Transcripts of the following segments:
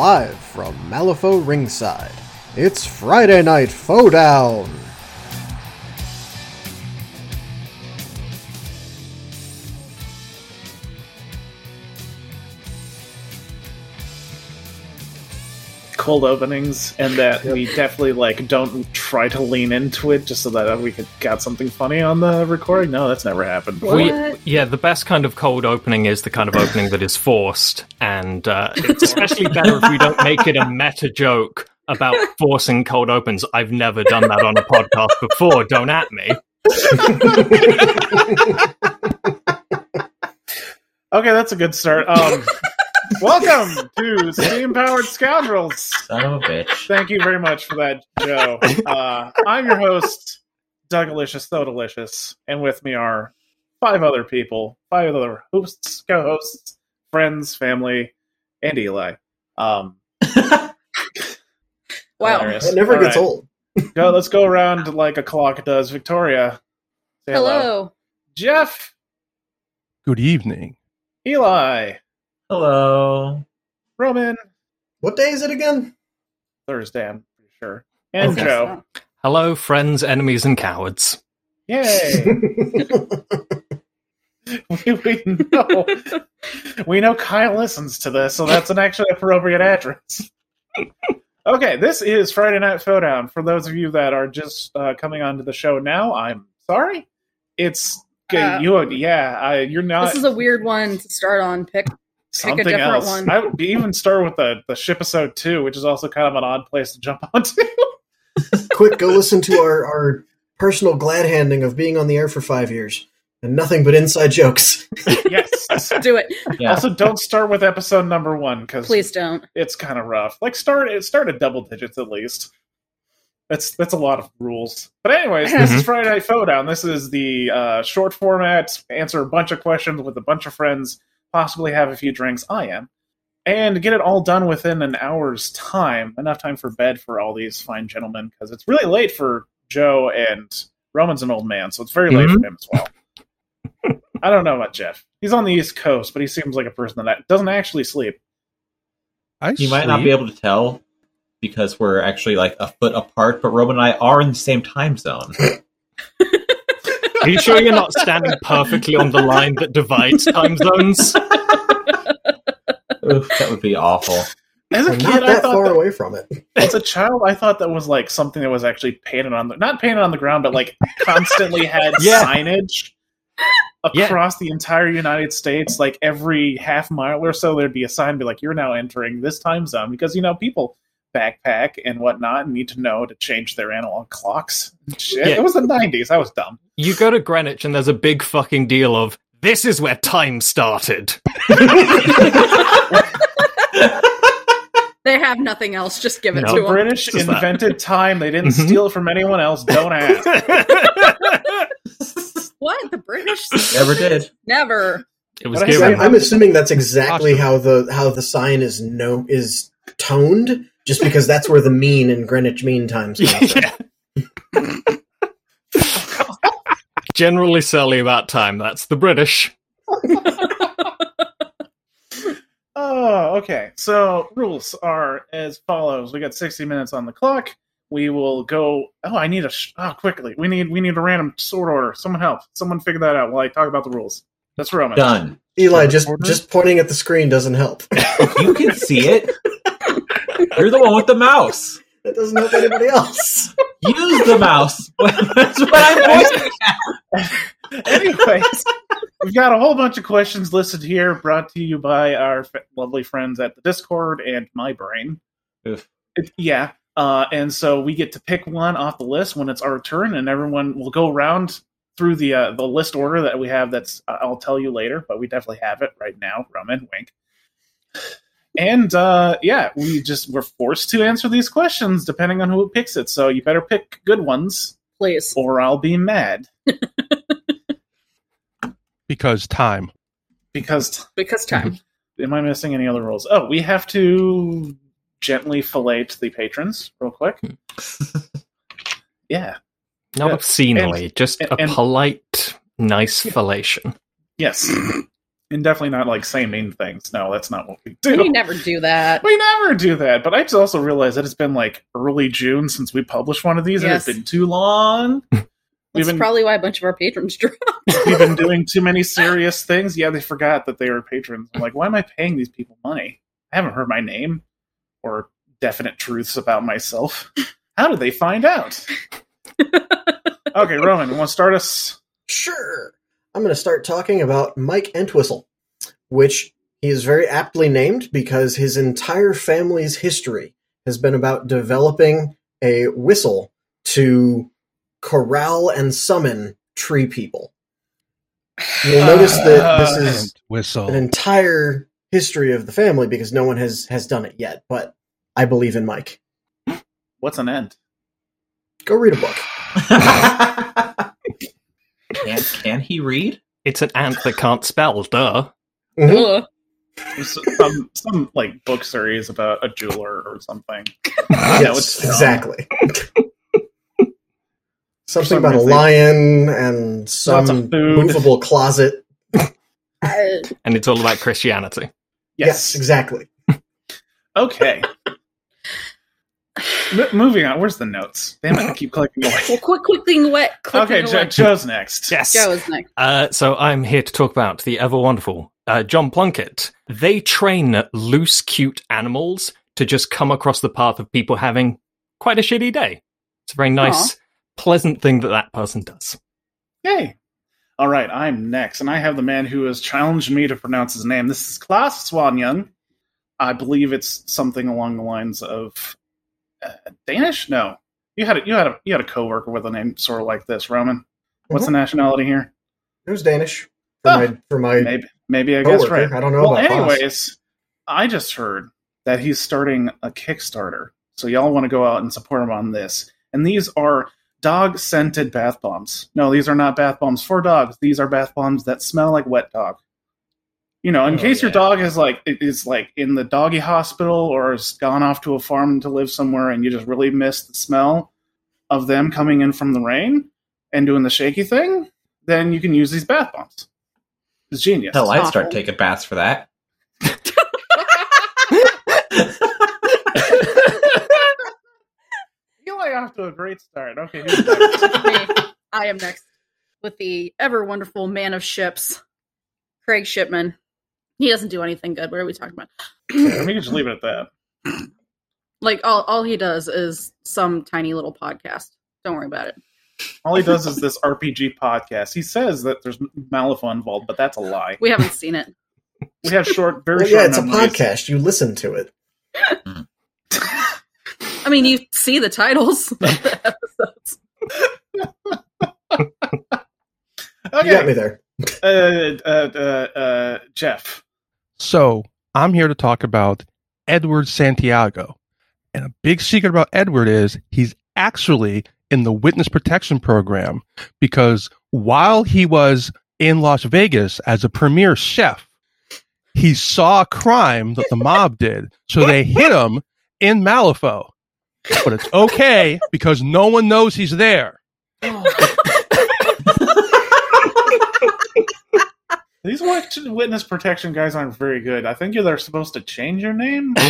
live from Malifaux Ringside. It's Friday Night Foedown! Cold openings and that we definitely like don't try to lean into it just so that we could got something funny on the recording. No, that's never happened. We, yeah, the best kind of cold opening is the kind of opening that is forced, and uh, it's especially better if we don't make it a meta joke about forcing cold opens. I've never done that on a podcast before. Don't at me. Okay, that's a good start. Um, welcome to Steam Powered Scoundrels. Son of a bitch. Thank you very much for that, Joe. Uh, I'm your host, Doug Delicious, so delicious, and with me are five other people, five other hosts, co-hosts, friends, family, and Eli. Um, Wow. hilarious. It never All gets right. old. Go, let's go around like a clock does. Victoria, say Hello. Jeff, Good evening. Eli, Hello. Roman, What day is it again? Thursday, I'm pretty sure, and Okay. Joe. Hello, friends, enemies, and cowards. Yay! we, we know we know Kyle listens to this, so that's an actually appropriate address. okay, this is Friday Night Showdown. For those of you that are just uh, coming onto the show now, I'm sorry. It's Uh, you. Yeah, I, you're not. This is a weird one to start on. Pick. Something different else. one. I would even start with the the ship episode two, which is also kind of an odd place to jump onto. Quick, go listen to our, our personal glad handing of being on the air for five years. And nothing but inside jokes. yes. Do it. Yeah. Also, don't start with episode number one because Please don't. it's kind of rough. Like start it start at double digits at least. That's that's a lot of rules. But anyways, this is Friday Night Showdown. This is the uh, short format. Answer a bunch of questions with a bunch of friends. Possibly have a few drinks. I am, and get it all done within an hour's time. Enough time for bed for all these fine gentlemen because it's really late for Joe and Roman's an old man, so it's very late for mm-hmm. him as well. I don't know about Jeff. He's on the East Coast, but he seems like a person that doesn't actually sleep. I You might not be able to tell because we're actually like a foot apart, but Roman and I are in the same time zone. Are you sure you're not standing perfectly on the line that divides time zones? Oof, that would be awful. As a We're kid, not I that thought far that, away from it. as a child, I thought that was like something that was actually painted on the not painted on the ground, but like constantly had Yeah. signage Yeah. across the entire United States. Like every half mile or so, there'd be a sign be like, "You're now entering this time zone," because you know people backpack and whatnot and need to know to change their analog clocks. Shit, Yeah. it was the '90s. I was dumb. You go to Greenwich and there's a big fucking deal of this is where time started. They have nothing else. Just give it No. The to them. The British Just that. invented time. They didn't Mhm. steal it from anyone else. Don't ask. What? The British? Never did. Never. it was I given. say- I'm assuming that's exactly how the how the sign is no is toned, just because that's where the mean in Greenwich Mean Times comes yeah. Generally silly about time. That's the British. Oh, okay. So rules are as follows: we got sixty minutes on the clock. We will go. Oh, I need a. Sh- oh, quickly. We need. We need a random sort order. Someone help. Someone figure that out while I talk about the rules. That's Roman. Done. Eli, just Order? just pointing at the screen doesn't help. You can see it. You're the one with the mouse. That doesn't help anybody else. Use the mouse. That's what I'm pointing at. Anyways, we've got a whole bunch of questions listed here, brought to you by our f- lovely friends at the Discord and my brain. Oof. It- yeah. Uh, and so we get to pick one off the list when it's our turn, and everyone will go around through the uh, the list order that we have. That's uh, I'll tell you later, but we definitely have it right now. Roman, wink. And uh, yeah, we just we're forced to answer these questions depending on who picks it. So you better pick good ones, Please. or I'll be mad because time. because Because time. am I missing any other rules? Oh, we have to gently fillet the patrons real quick. yeah. Not obscenely, just and- a and- polite, nice fellation. Yes. and definitely not like say mean things. No, that's not what we do. We never do that. We never do that. But I just also realized that it's been like early June since we published one of these, Yes. and it's been too long. We've That's been probably why a bunch of our patrons dropped. we've been doing too many serious things. Yeah, they forgot that they were patrons. I'm like, why am I paying these people money? I haven't heard my name or definite truths about myself. How did they find out? okay, Roman, you want to start us? Sure. I'm going to start talking about Mike Entwistle, which he is very aptly named because his entire family's history has been about developing a whistle to corral and summon tree people. You'll notice that this is whistle. an entire history of the family because no one has has done it yet, but I believe in Mike. What's an end? Go read a book. can, can he read? It's an ant that can't spell, duh. Mhm. Some some like book series about a jeweler or something. I know Yes, it's exactly. Something some about a lion and some Lots of food. movable closet. And it's all about Christianity. Yes, exactly. Okay. M- moving on. Where's the notes? Damn it! I keep clicking away. well, quick, quick thing wet. Okay, thing jo- Joe's next. Yes. Joe is next. Uh, so I'm here to talk about the ever wonderful uh, John Plunkett. They train loose, cute animals to just come across the path of people having quite a shitty day. It's a very nice, pleasant thing that that person does. Yay. All right, I'm next, and I have the man who has challenged me to pronounce his name. This is Klaas Swanjung. I believe it's something along the lines of Uh, Danish. No, you had a, you had a you had a coworker with a name sort of like this. Roman, what's the mm-hmm. nationality here? It was Danish for Oh, my for my Maybe maybe I guess right. I don't know Well, about boss. anyways, I just heard that he's starting a Kickstarter. So y'all want to go out and support him on this. And these are dog scented bath bombs. No, these are not bath bombs for dogs. These are bath bombs that smell like wet dog. You know, in Oh, case your dog is like is like in the doggy hospital or has gone off to a farm to live somewhere and you just really miss the smell of them coming in from the rain and doing the shaky thing, then you can use these bath bombs. It's genius. Hell, I'd awful. start taking baths for that. Eli off to a great start. Okay, who's. I am next with the ever wonderful man of ships, Craig Shipman. He doesn't do anything good. What are we talking about? Yeah, we can just leave it at that. like all, all he does is some tiny little podcast. Don't worry about it. All he does is this RPG podcast. He says that there's Malifaux involved, but that's a lie. We haven't seen it. We have short, very Well, short yeah, it's a podcast. You listen to it. I mean, you see the titles of the episodes. You got me there. uh, uh, uh, uh, Jeff. So I'm here to talk about Edward Santiago. And a big secret about Edward is he's actually in the witness protection program because while he was in Las Vegas as a premier chef, he saw a crime that the mob did. So they hit him in Malifaux. But it's okay because no one knows he's there. Oh. These witness protection guys aren't very good. I think they're supposed to change your name.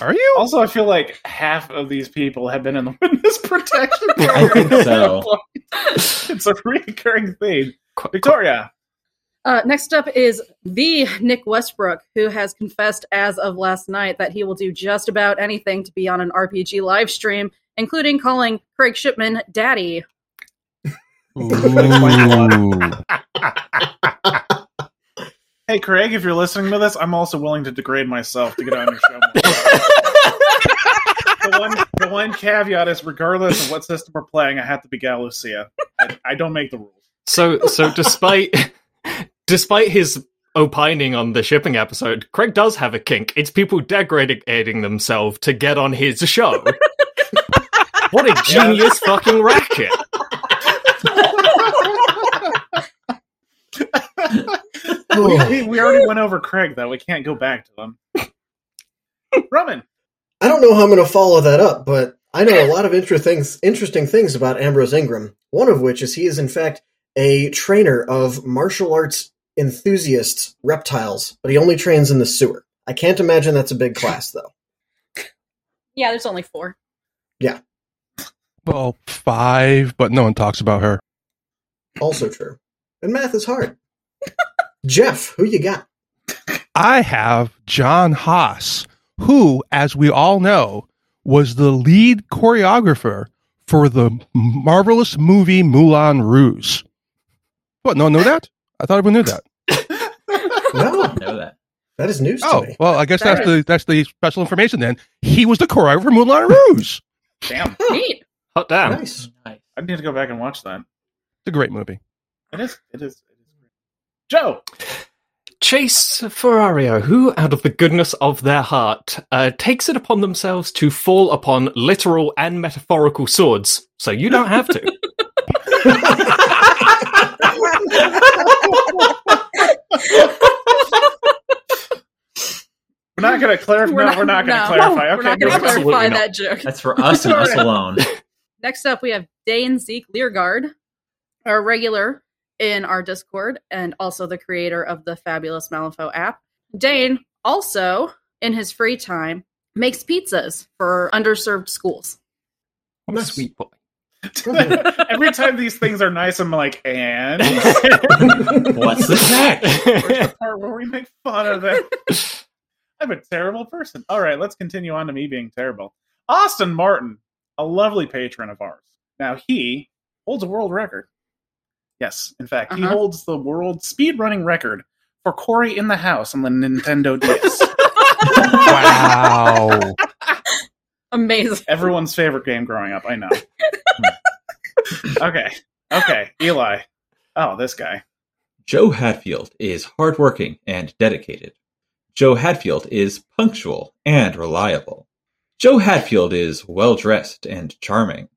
Are you? Also, I feel like half of these people have been in the witness protection I program. think so. it's a recurring theme. Victoria. Uh, next up is the Nick Westbrook, who has confessed as of last night that he will do just about anything to be on an RPG live stream, including calling Craig Shipman daddy. Ooh. Hey, Craig, if you're listening to this, I'm also willing to degrade myself to get on your show. the, one, the one caveat is, regardless of what system we're playing, I have to be Galucia. I, I don't make the rules. so, so despite despite his opining on the shipping episode, Craig does have a kink. It's people degrading themselves to get on his show. what a genius fucking racket! We, we, we already went over Craig, though. We can't go back to them. Roman. I don't know how I'm going to follow that up, but I know a lot of inter- things, interesting things about Ambrose Ingram. One of which is he is, in fact, a trainer of martial arts enthusiasts reptiles, but he only trains in the sewer. I can't imagine that's a big class, though. Yeah, there's only four. Yeah. Well, five, but no one talks about her. Also true. And math is hard. Jeff, who you got? I have John Haas, who, as we all know, was the lead choreographer for the marvelous movie Moulin Rouge. What? No one knew that? I thought everyone knew that. No, I know that. that is news to Oh, me. well, I guess That that's the that's the special information then. He was the choreographer for Moulin Rouge. Damn. Neat. Hot damn. Nice. Nice. I need to go back and watch that. It's a great movie. It is. It is. It is. Joe. Chase Ferrario, who, out of the goodness of their heart, uh, takes it upon themselves to fall upon literal and metaphorical swords, so you don't have to. We're not going to clarify. We're not going to no, clarify. We're not going to clarify not. that joke. That's for us and us alone. Next up, we have Dane Zeke Leargard, our regular in our Discord and also the creator of the fabulous Malifaux app. Dane also, in his free time, makes pizzas for underserved schools. What a sweet boy. Every time these things are nice, I'm like, and What's the tech? Where's the part where we make fun of them? I'm a terrible person. All right, let's continue on to me being terrible. Austin Martin, a lovely patron of ours. Now he holds a world record. Yes, in fact, he Uh-huh. holds the world speedrunning record for Corey in the House on the Nintendo DS. Wow. Amazing. Everyone's favorite game growing up, I know. okay, okay, Eli. Oh, this guy. Joe Hadfield is hardworking and dedicated. Joe Hadfield is punctual and reliable. Joe Hadfield is well dressed and charming.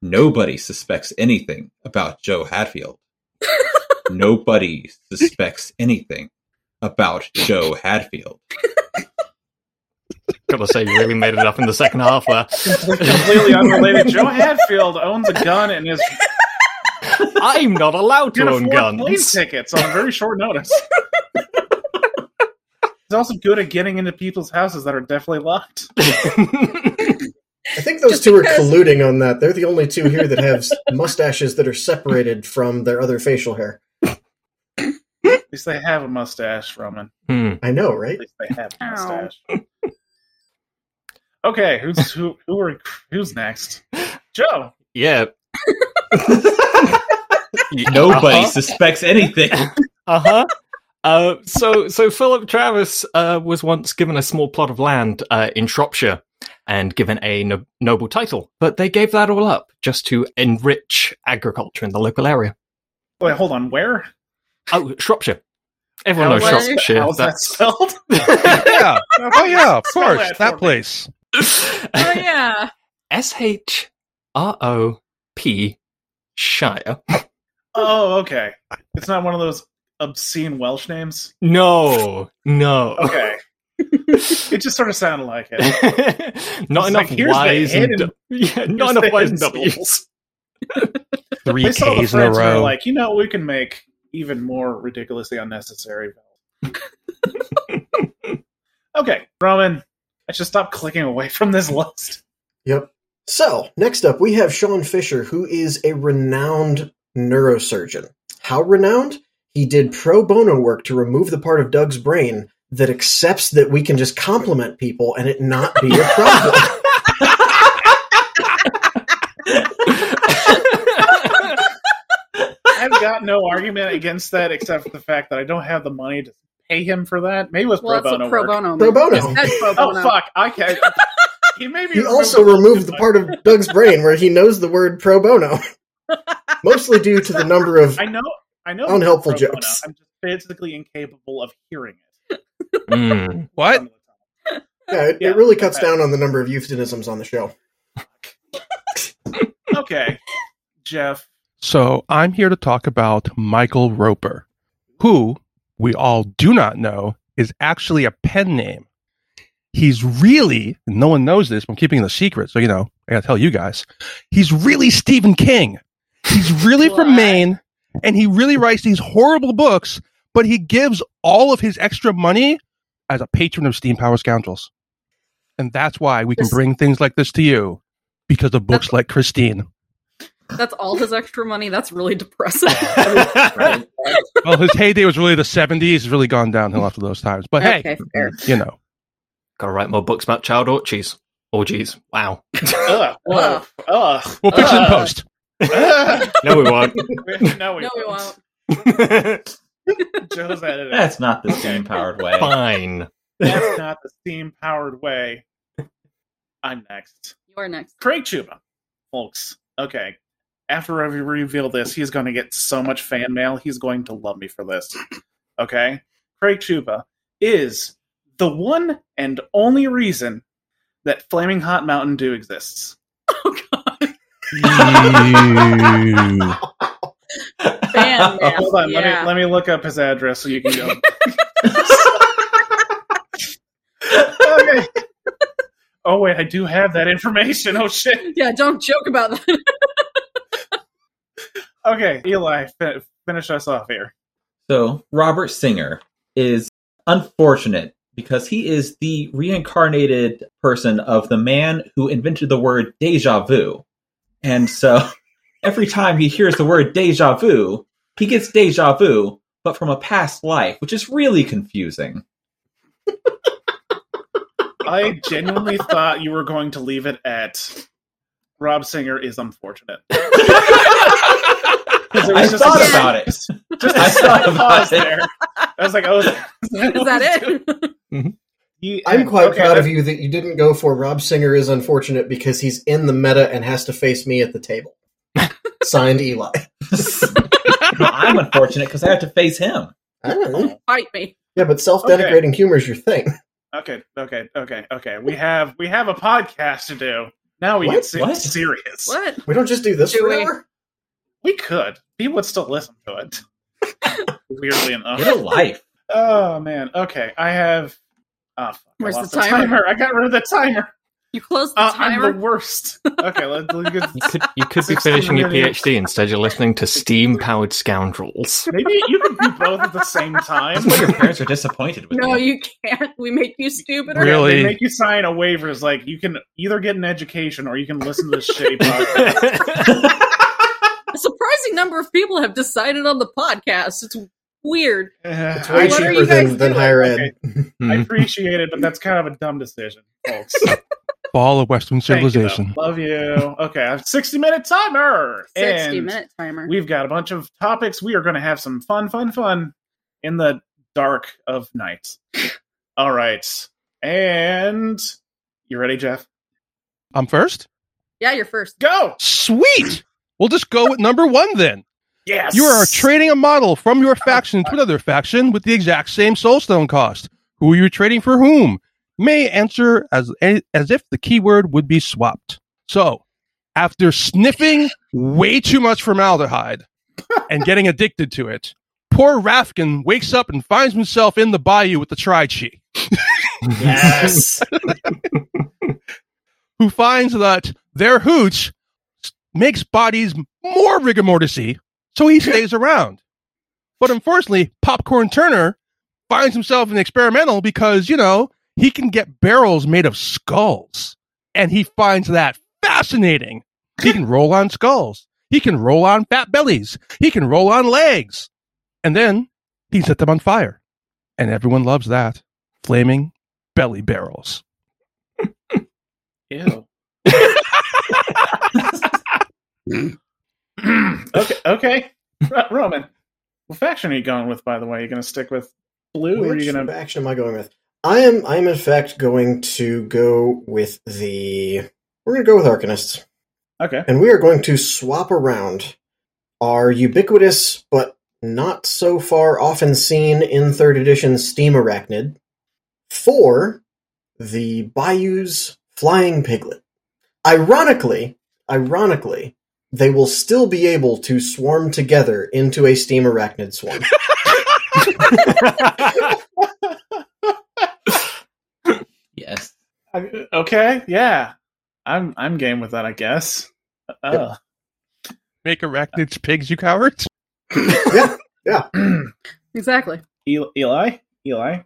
Nobody suspects anything about Joe Hadfield. Nobody suspects anything about Joe Hadfield. Gotta say, you really made it up in the second half there. Completely unrelated. Joe Hadfield owns a gun and is I'm not allowed to can own afford plane guns. tickets on very short notice. He's also good at getting into people's houses that are definitely locked. I think those Just two because- are colluding on that. They're the only two here that have mustaches that are separated from their other facial hair. At least they have a mustache, Roman. Hmm. I know, At right? least they have a Ow. mustache. okay, who's who? Who are who's next? Joe. Yeah. Nobody Uh-huh. suspects anything. Uh-huh. Uh, so, so Philip Travis uh, was once given a small plot of land uh, in Shropshire and given a no- noble title, but they gave that all up just to enrich agriculture in the local area. Wait, hold on. Where? Oh, Shropshire. Everyone knows Shropshire. How's that spelled? yeah. Oh yeah, of course. that That place. Oh yeah. S H R O P Shire. oh, okay. It's not one of those obscene Welsh names. No, no. Okay. It just sort of sounded like it. not It's enough like, Y's and hidden- yeah, not enough Y's and W's. Three They the K's in a French and they're row. like, you know, we can make even more ridiculously unnecessary okay, Roman, I should stop clicking away from this list. Yep. So, next up, we have Sean Fisher, who is a renowned neurosurgeon. How renowned? He did pro bono work to remove the part of Doug's brain that accepts that we can just compliment people and it not be a problem. I've got no argument against that except for the fact that I don't have the money to pay him for that. Maybe it was Well, pro bono what pro work. bono. Pro bono. That's pro Oh fuck! I can't. He maybe he also removed the part of Doug's brain where he knows the word pro bono, mostly due to the number of. I know. I know. Unhelpful pro bono. jokes. I'm just physically incapable of hearing it. Mm. What? some of the time. Yeah, it, Yeah, it really cuts okay. down on the number of euphemisms on the show. Okay, Jeff. So I'm here to talk about Michael Roper, who we all do not know is actually a pen name. He's really, no one knows this, but I'm keeping it a secret. So, you know, I gotta tell you guys, he's really Stephen King. He's really from Maine and he really writes these horrible books, but he gives all of his extra money as a patron of Steam Power Scoundrels. And that's why we can bring things like this to you because of books like Christine. That's all his extra money. That's really depressing. Well, his heyday was really the 70s. He's really gone downhill after those times. But hey, okay, you know. Gotta write more books about child orgies. Orgies. Wow. Ugh, whoa, ugh, We'll fix it in Ugh. post. ugh. No, we won't. no, we No, we won't. Won't. Joe's editing. That's not the steam powered way. Fine. That's not the steam powered way. I'm next. You are next. Craig Chuba, folks. Okay. After I reveal this, he's going to get so much fan mail. He's going to love me for this. Okay. Craig Chuba is the one and only reason that Flaming Hot Mountain Dew exists. Oh god. Ew. Fan mail. Hold on, Yeah. let me let me look up his address so you can go. okay. Oh wait, I do have that information. Oh shit. Yeah, don't joke about that. Okay, Eli, fi- finish us off here. So, Robert Singer is unfortunate because he is the reincarnated person of the man who invented the word deja vu. And so, every time he hears the word deja vu, he gets deja vu, but from a past life, which is really confusing. I genuinely thought you were going to leave it at Rob Singer is unfortunate. 'Cause it I was just thought a- about it. Just I a thought about pause it. there. I was like, oh, is Is that it? Mm-hmm. He- I'm quite okay, proud of you that you didn't go for Rob Singer is unfortunate because he's in the meta and has to face me at the table. Signed Eli. No, I'm unfortunate because I have to face him. I don't. Fight me. Yeah, but self-denigrating humor is your thing. Okay, okay, okay, okay. We have we have a podcast to do. Now we What? get se- What? serious. What? We don't just do this Do we? forever. We could. People would still listen to it. Weirdly enough. Get a life. Oh man. Okay, I have. Oh, fuck, I Where's lost the timer? I got rid of the timer. You closed the Uh, I'm timer? the worst. Okay, let's, let's get, You could you could be 16 finishing your. PhD instead. You're listening to steam powered scoundrels. maybe you can do both at the same time. That's your parents are disappointed with no, you. you can't. We make you stupider. Really? They make you sign a waiver. It's like you can either get an education or you can listen to this shitty podcast. A surprising number of people have decided on the podcast. It's weird. It's way cheaper than, than higher ed. I appreciate it, but that's kind of a dumb decision, folks. Fall of Western Thank you, civilization. Love you. Okay, I have 60 minute timer. 60 And minute timer. We've got a bunch of topics. We are going to have some fun, fun, fun in the dark of night. All right. And you ready, Jeff? I'm first? yeah, you're first. Go. Sweet! We'll just go with number one then. Yes. You are trading a model from your faction to another faction with the exact same soulstone cost. Who are you trading for whom? May answer as as if the keyword would be swapped. So, after sniffing way too much formaldehyde and getting addicted to it, poor Rafkin wakes up and finds himself in the bayou with the Tri-Chi, Yes. who finds that their hooch makes bodies more rigor mortisy, so he stays around. But unfortunately, Popcorn Turner finds himself in the experimental because, you know, he can get barrels made of skulls. And he finds that fascinating. He can roll on skulls. He can roll on fat bellies. He can roll on legs. And then he set them on fire. And everyone loves that. Flaming belly barrels. Ew. okay. Okay. Ro- Roman, what faction are you going with? By the way, Are you going to stick with blue, or are Which you going to? faction am I going with? I am. I am in fact going to go with the. We're going to go with Arcanists, Okay. and we are going to swap around our ubiquitous but not so far often seen in third edition Steam Arachnid for the Bayou's Flying Piglet. Ironically, ironically, they will still be able to swarm together into a Steam Arachnid swarm. Yes. I- okay. Yeah. I'm. I'm game with that. I guess. Uh, Make arachnids pigs, you cowards. yeah, yeah. Exactly. Eli, Eli.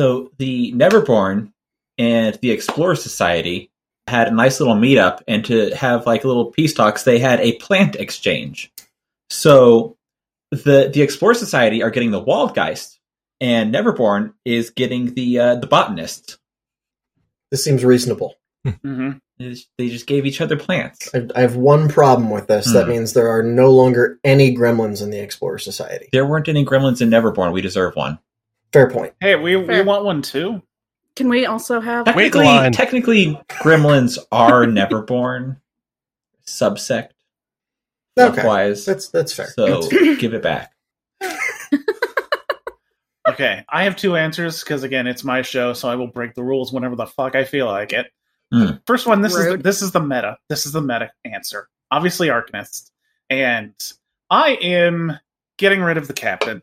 So the Neverborn and the Explorer Society had a nice little meetup, and to have like little peace talks, they had a plant exchange. So the the Explorer Society are getting the Waldgeist, and Neverborn is getting the uh, the botanist. This seems reasonable. hmm They just- gave each other plants. I, I have one problem with this. That Hmm. means there are no longer any gremlins in the Explorer Society. There weren't any gremlins in Neverborn. We deserve one. Fair point. Hey, we we want one too. Can we also have? Technically, technically, gremlins are Neverborn subsect. Okay, Wise. that's that's fair. So give it back. Okay, I have two answers because again, it's my show, so I will break the rules whenever the fuck I feel like it. Hmm. First one, this is Rude. this is the meta. This is the meta answer. Obviously, Arcanist, and I am getting rid of the captain.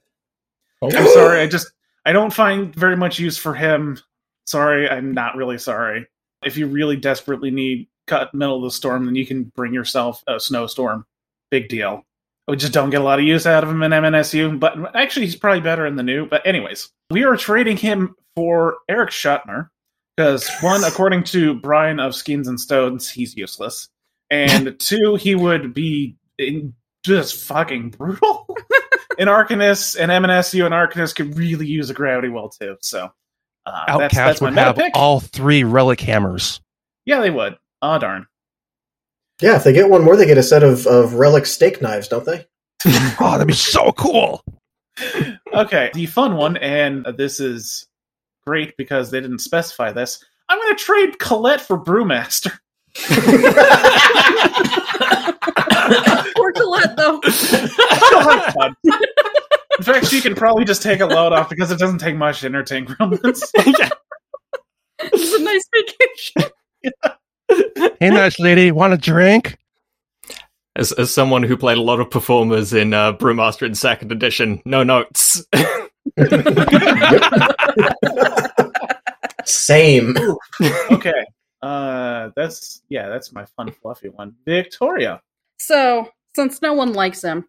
I'm sorry, I just I don't find very much use for him. Sorry, I'm not really sorry. If you really desperately need cut middle of the storm, then you can bring yourself a snowstorm. Big deal. We just don't get a lot of use out of him in MNSU, but actually he's probably better in the new. But anyways, we are trading him for Eric Schuttner because one, according to Brian of Schemes and Stones, he's useless, and two, he would be in- just fucking brutal. and Arcanist and MNSU and Arcanist could really use a gravity well too. So uh, Outcast that's my would have pick. all three relic hammers. Yeah, they would. Oh darn. Yeah, if they get one more, they get a set of, of relic steak knives, don't they? Oh, that'd be so cool. Okay, the fun one, and this is great because they didn't specify this. I'm going to trade Colette for Brewmaster. Poor Colette, though. She'll have fun. In fact, she can probably just take a load off because it doesn't take much to entertain gremlins. It's a nice vacation. Hey, nice lady, want a drink? As, as someone who played a lot of performers in uh, Brewmaster in second edition, no notes. Same. okay, uh, that's yeah, that's my fun fluffy one. Victoria. So, since no one likes him,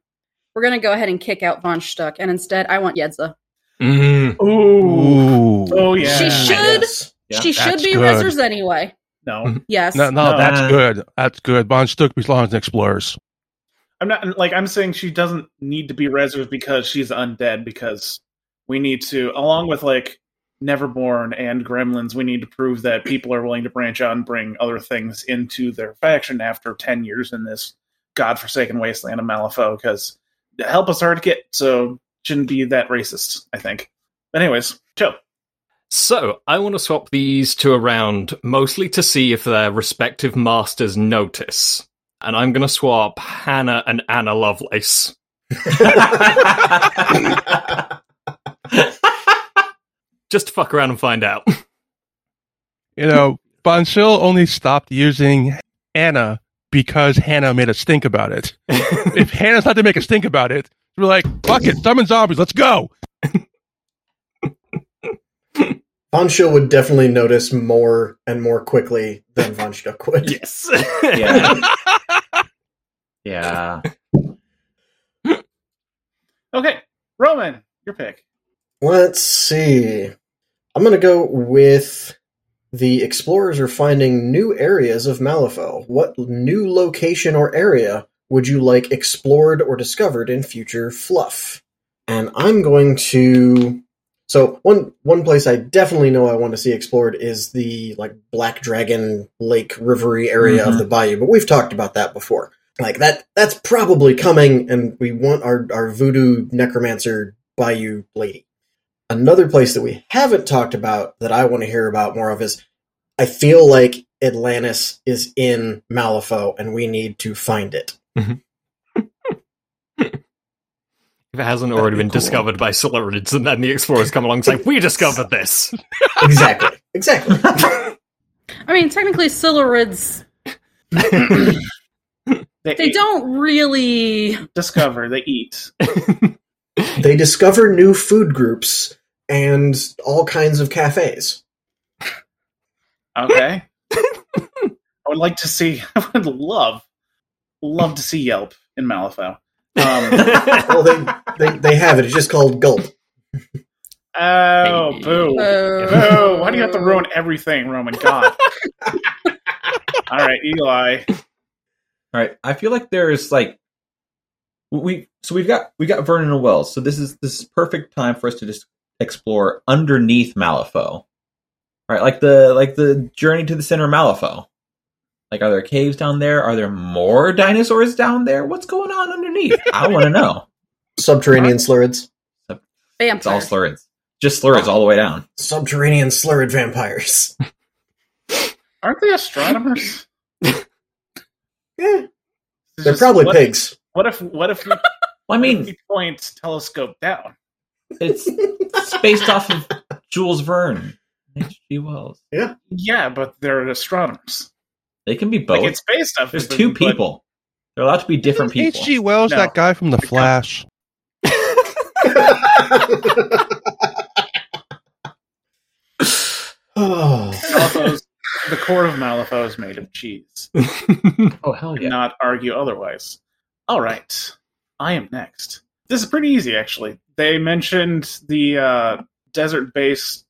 we're going to go ahead and kick out Von Schtook, and instead, I want Yedza. Mm. Ooh. Ooh. Oh yeah. She should. Yes. Yeah, she should be good. Rezzers anyway. No, mm-hmm. Yes. No, no, No. that's good. That's good. Von Schtook belongs in Explorers. I'm not like I'm saying she doesn't need to be reserved because she's undead because we need to along with like Neverborn and Gremlins, we need to prove that people are willing to branch out and bring other things into their faction after ten years in this godforsaken wasteland of Malifaux because help us hard to get, so shouldn't be that racist, I think. But anyways, Joe. So, I want to swap these two around mostly to see if their respective masters notice. And I'm going to swap Hannah and Anna Lovelace. Just to fuck around and find out. You know, Von Schill only stopped using Anna because Hannah made us think about it. if Hannah's not to make us think about it, we're like, fuck it, summon zombies, let's go. Von Schill would definitely notice more and more quickly than Von Schtook would. yes. yeah. yeah. Okay, Roman, your pick. Let's see. I'm going to go with the explorers are finding new areas of Malifaux. What new location or area would you like explored or discovered in future fluff? And I'm going to so one one place I definitely know I want to see explored is the like Black Dragon Lake Rivery area of Mhm. the bayou, but we've talked about that before. Like that that's probably coming and we want our our voodoo necromancer bayou lady. Another place that we haven't talked about that I want to hear about more of is I feel like Atlantis is in Malifaux and we need to find it. If it hasn't already be been cool. discovered by Silurids, and then the explorers come along and say, "We discovered this." Exactly. exactly. I mean, technically, Silurids, They, they don't really. discover. They eat. they discover new food groups and all kinds of cafes. Okay. I would like to see. I would love, love to see Yelp in Malifaux. Um, Well, they, they they have it. It's just called Gulp. oh, Hey. boo. Oh. Boo. Why do you have to ruin everything, Roman? God. All right, Eli. All right, I feel like there's like we so we've got we got Vernon and Wells, so this is this is perfect time for us to just explore underneath Malifaux. Right, like the like the journey to the center of Malifaux. Like, are there caves down there? Are there more dinosaurs down there? What's going on underneath? I want to know. Subterranean slurids. It's all Vampire. slurids, just slurids all the way down. Subterranean slurrid vampires. Aren't they astronomers? Yeah, they're probably what, pigs. What if what if we, Well, I mean, we point telescope down? it's, it's based off of Jules Verne, H.G. Wells. Yeah, yeah, but they're astronomers. They can be both. Like it's based off. There's of two but- people. They're allowed to be different people. H.G. Wells, No. that guy from The Flash. oh, Malifaux's- the core of Malifaux is made of cheese. Oh hell Do not argue otherwise. All right, I am next. This is pretty easy, actually. They mentioned the uh, desert-based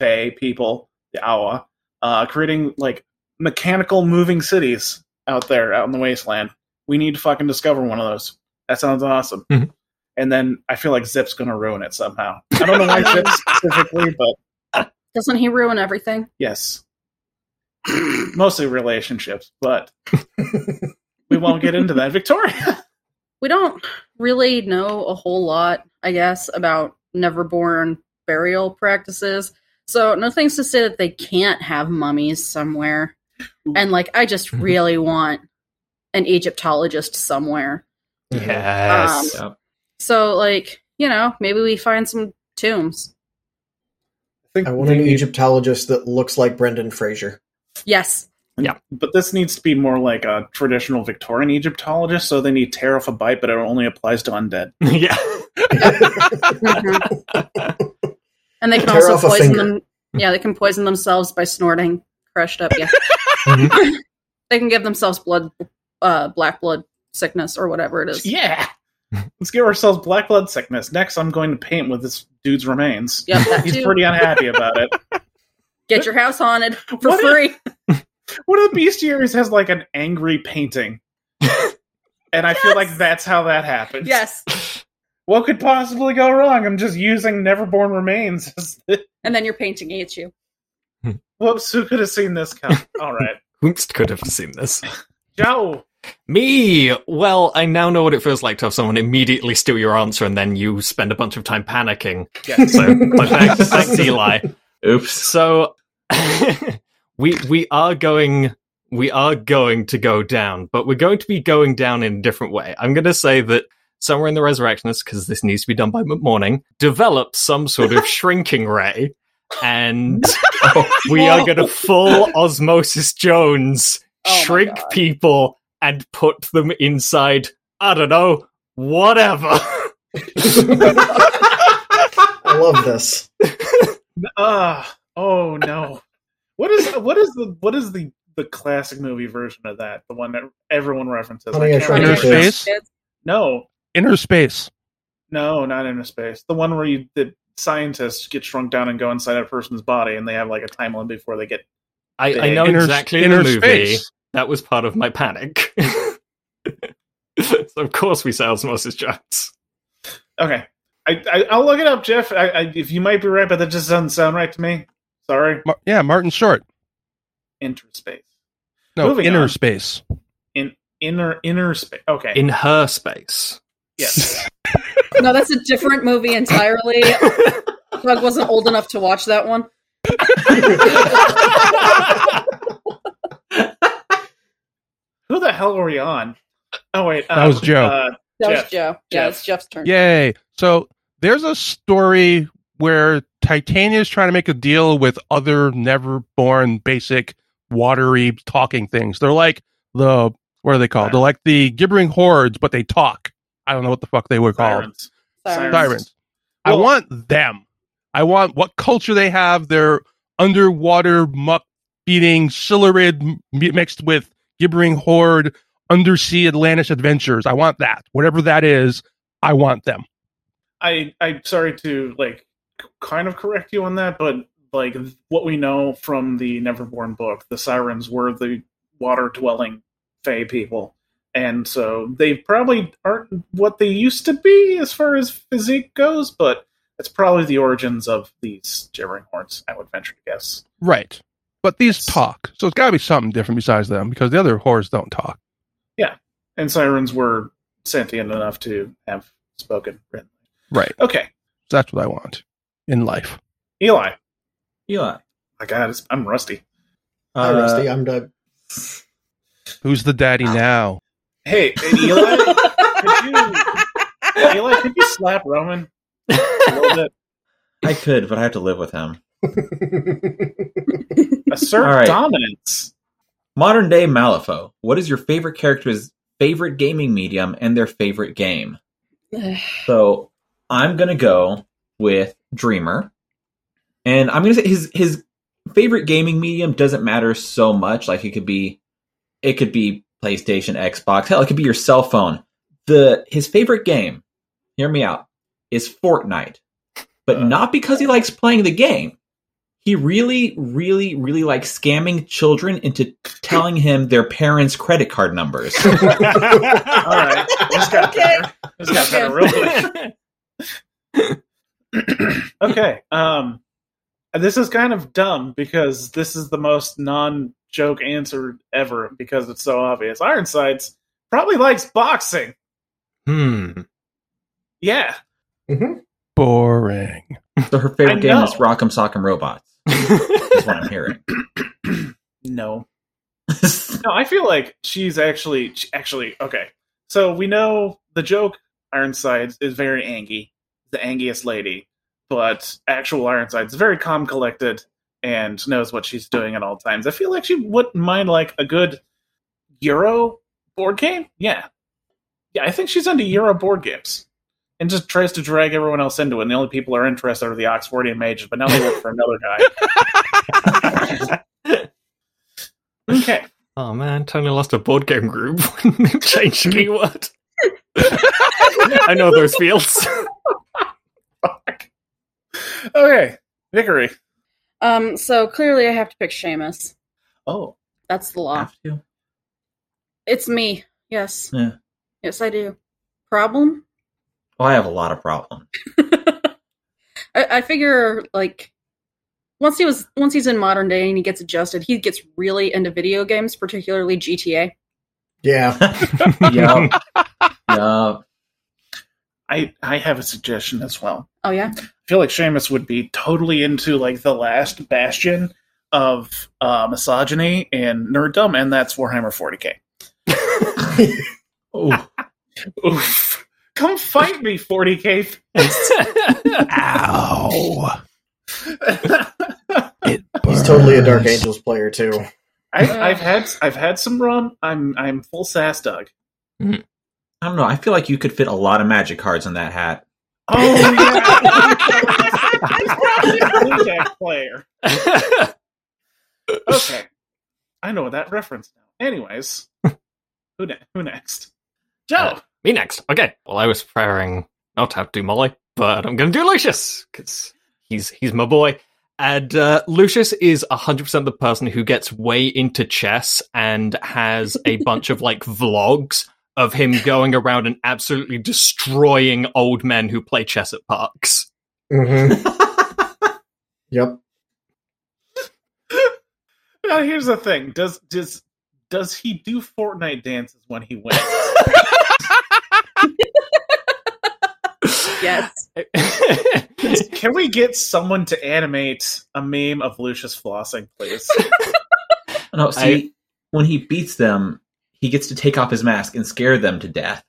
Fae people, the Awa, uh, creating like mechanical moving cities out there, out in the wasteland. We need to fucking discover one of those. That sounds awesome. Mhm. And then I feel like Zipp's gonna ruin it somehow. I don't know why Zipp specifically, but Doesn't he ruin everything? yes, mostly relationships. But we won't get into that. Victoria. We don't really know a whole lot, I guess, about Neverborn burial practices. So, no things to say that they can't have mummies somewhere. And, like, I just Mhm. really want an Egyptologist somewhere. yes. Um, So, like, you know, maybe we find some tombs. I think I want they an Egyptologist that looks like Brendan Fraser. Yes. Yeah, but this needs to be more like a traditional Victorian Egyptologist, so they need tear off a bite, but it only applies to undead. yeah. Mhm. and they can Tear also poison them. Yeah, they can poison themselves by snorting crushed up. Yeah. Mhm. they can give themselves blood, uh, black blood sickness or whatever it is. Yeah. Let's give ourselves black blood sickness. Next, I'm going to paint with this dude's remains. Yep, that He's too. pretty unhappy about it. Get your house haunted for What if- free. One of the bestiaries has like an angry painting. And I feel like that's how that happens. yes. What could possibly go wrong? I'm just using Neverborn Remains. as the- And then you're painting each you. Hmm. Whoops, who could have seen this come? All right. Whoops could have seen this. Joe. Me! Well, I now know what it feels like to have someone immediately steal your answer and then you spend a bunch of time panicking. Yes. So, but thanks, thanks, Eli. Oops. So, we we are going we are going to go down, but we're going to be going down in a different way. I'm going to say that somewhere in the Resurrectionists, because this needs to be done by morning, develop some sort of shrinking ray, and we are going to full osmosis Jones Oh shrink God. people and put them inside. I don't know, whatever. I love this. Ah, oh no. What is what is the what is the the classic movie version of that? The one that everyone references. Honey, I Inner remember. Space. No, Inner space. no, not inner space. The one where you the scientists get shrunk down and go inside a person's body, and they have like a time limit before they get. I, I know Inner, exactly inner the movie. space. That was part of my panic. so of course we say Osmosis Jones. Okay, I, I I'll look it up, Jeff. I, I, if you might be right, but that just doesn't sound right to me. Sorry. Mar- yeah, Martin Short. Interspace. No, Moving inner on. space. In inner inner space. Okay. In her space. Yes. No, that's a different movie entirely. Doug wasn't old enough to watch that one. Who the hell are we on? Oh wait, That was Joe. Uh, That Jeff. was Joe. Yeah, Jeff. it's Jeff's turn. Yay. So there's a story where Titania is trying to make a deal with other never born basic watery talking things. They're like the what are they called? They're like the gibbering hordes, but they talk. I don't know what the fuck they were called. Sirens. Sirens. Sirens. I want them. I want what culture they have. Their underwater muck beating Silurid m- mixed with gibbering horde undersea Atlantis adventures. I want that. Whatever that is, I want them. I I'm sorry to like kind of correct you on that, but like what we know from the Neverborn book, the sirens were the water dwelling Fey people. And so they probably aren't what they used to be as far as physique goes, but it's probably the origins of these gibbering horns, I would venture to guess. Right. But these talk. So it's got to be something different besides them because the other horrors don't talk. Yeah. And sirens were sentient enough to have spoken. Right. Okay. That's what I want in life. Eli. Eli. My God, it's, I'm rusty. Hi, Uh, Rusty. I'm Doug. Who's the daddy now? Hey, Eli, could you, Eli, could you slap Roman a little bit? I could, but I have to live with him. Assert All right. dominance. Modern day Malifaux. What is your favorite character's favorite gaming medium and their favorite game? So I'm gonna go with Dreamer, and I'm gonna say his his favorite gaming medium doesn't matter so much. Like it could be, it could be PlayStation, Xbox, hell, it could be your cell phone. The his favorite game, hear me out, is Fortnite, but Uh. not because he likes playing the game. He really, really, really likes scamming children into telling him their parents' credit card numbers. All right. This got Okay. better. This got better real quick. okay. Um, this is kind of dumb because this is the most non-joke answer ever because it's so obvious. Ironsides probably likes boxing. Hmm. Yeah. Boring. So her favorite game is Rock'em Sock'em Robots. Is what I'm hearing. No. No, I feel like she's actually she- actually okay. So we know the joke Ironsides is very angy, the angiest lady, but actual Ironsides is very calm, collected, and knows what she's doing at all times. I feel like she wouldn't mind like a good Euro board game. Yeah, yeah, I think she's into Euro board games. And just tries to drag everyone else into it. And the only people who are interested are the Oxfordian mages, but now they work for another guy. okay. oh man, Tony lost a board game group. Change keyword. I know those. Fuck. Okay, Vickery. Um, so clearly I have to pick Seamus. Oh, That's the law. Have to. It's me. Yes. Yeah. Yes, I do. Problem? Well, I have a lot of problems. I, I figure like once he was once he's in modern day and he gets adjusted, he gets really into video games, particularly GTA. yeah. Yup. Yup. I I have a suggestion as well. Oh yeah. I feel like Seamus would be totally into like the last bastion of uh, misogyny and nerddom, and that's Warhammer 40k. Ooh. Oof! Come fight me, 40k. Ow. It He's totally a Dark. Angels player too. I, I've had I've had some rum. I'm I'm full sass, Doug. I don't know. I feel like you could fit a lot of magic cards in that hat. Oh yeah, he's probably a Blue player. Okay, I know that reference now. Anyways, who ne- who next? Joe. Uh, Me next. Okay. Well, I was preparing not to have to do Molly, but I'm going to do Lucius because he's he's my boy. And uh, Lucius is 100% the person who gets way into chess and has a bunch of like vlogs of him going around and absolutely destroying old men who play chess at parks. Mm-hmm. Yep. Now here's the thing: does does does he do Fortnite dances when he wins? Yes. Can we get someone to animate a meme of Lucius flossing, please? No, see, when he beats them, he gets to take off his mask and scare them to death.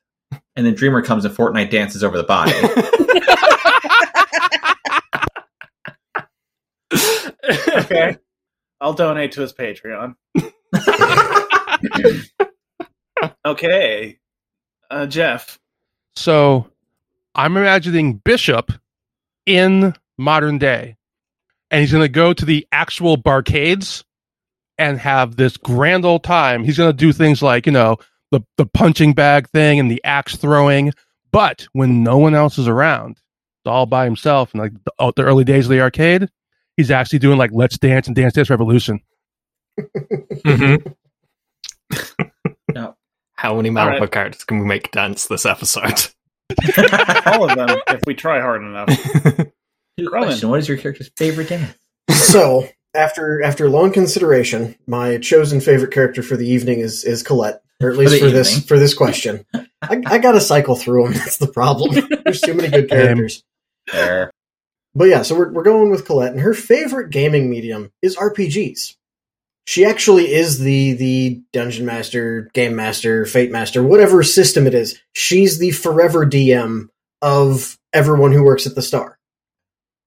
And then Dreamer comes and Fortnite dances over the body. Okay, I'll donate to his Patreon. Okay, uh, Jeff. So I'm imagining Bishop in modern day. And he's going to go to the actual barcades and have this grand old time. He's going to do things like, you know, the the punching bag thing and the axe throwing. But when no one else is around, all by himself in like the, oh, the early days of the arcade, he's actually doing like Let's Dance and Dance Dance Revolution. Mhm. No. How many Malifaux Alright. characters can we make dance this episode? All of them, if we try hard enough. Good question. What is your character's favorite dance? so after after long consideration, my chosen favorite character for the evening is is Colette, or at least the for, this for this question. I, I got to cycle through them. That's the problem. There's too many good characters. There. But yeah, so we're we're going with Colette, and her favorite gaming medium is RPGs. She actually is the the dungeon master, game master, fate master, whatever system it is. She's the forever DM of everyone who works at the Star.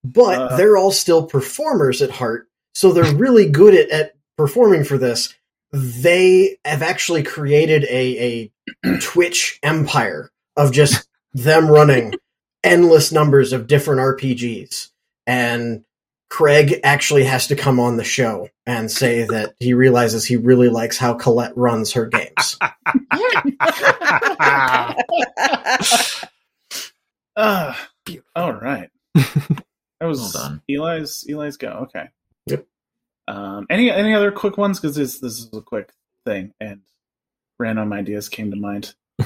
But Uh. they're all still performers at heart, so they're really good at, at performing for this. They have actually created a, a Twitch empire of just them running endless numbers of different RPGs. And Craig actually has to come on the show and say that he realizes he really likes how Colette runs her games. Uh, all right. That was Well done. Eli's Eli's go. Okay. Yep. Um, any any other quick ones? Because this this is a quick thing, and random ideas came to mind.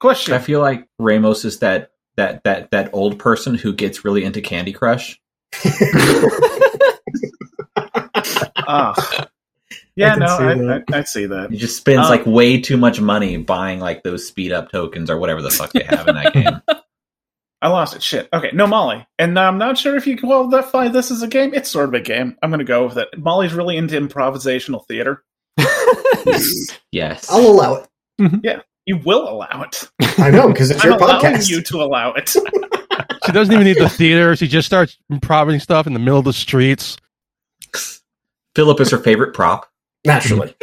Question. I feel like Ramos is that that that that old person who gets really into Candy Crush. Ah. Yeah, can no, see I. I, I see that. He just spends Uh, like way too much money buying like those speed up tokens or whatever the fuck they have in that game. I lost it. Shit. Okay, no Molly, and I'm not sure if you qualify this as a game. It's sort of a game. I'm going to go with it. Molly's really into improvisational theater. Yes. I'll allow it. Mm-hmm. Yeah. You will allow it. I know because it's I'm your allowing podcast. you to allow it. She doesn't even need the theater. She just starts improvising stuff in the middle of the streets. Philip is her favorite prop. Naturally.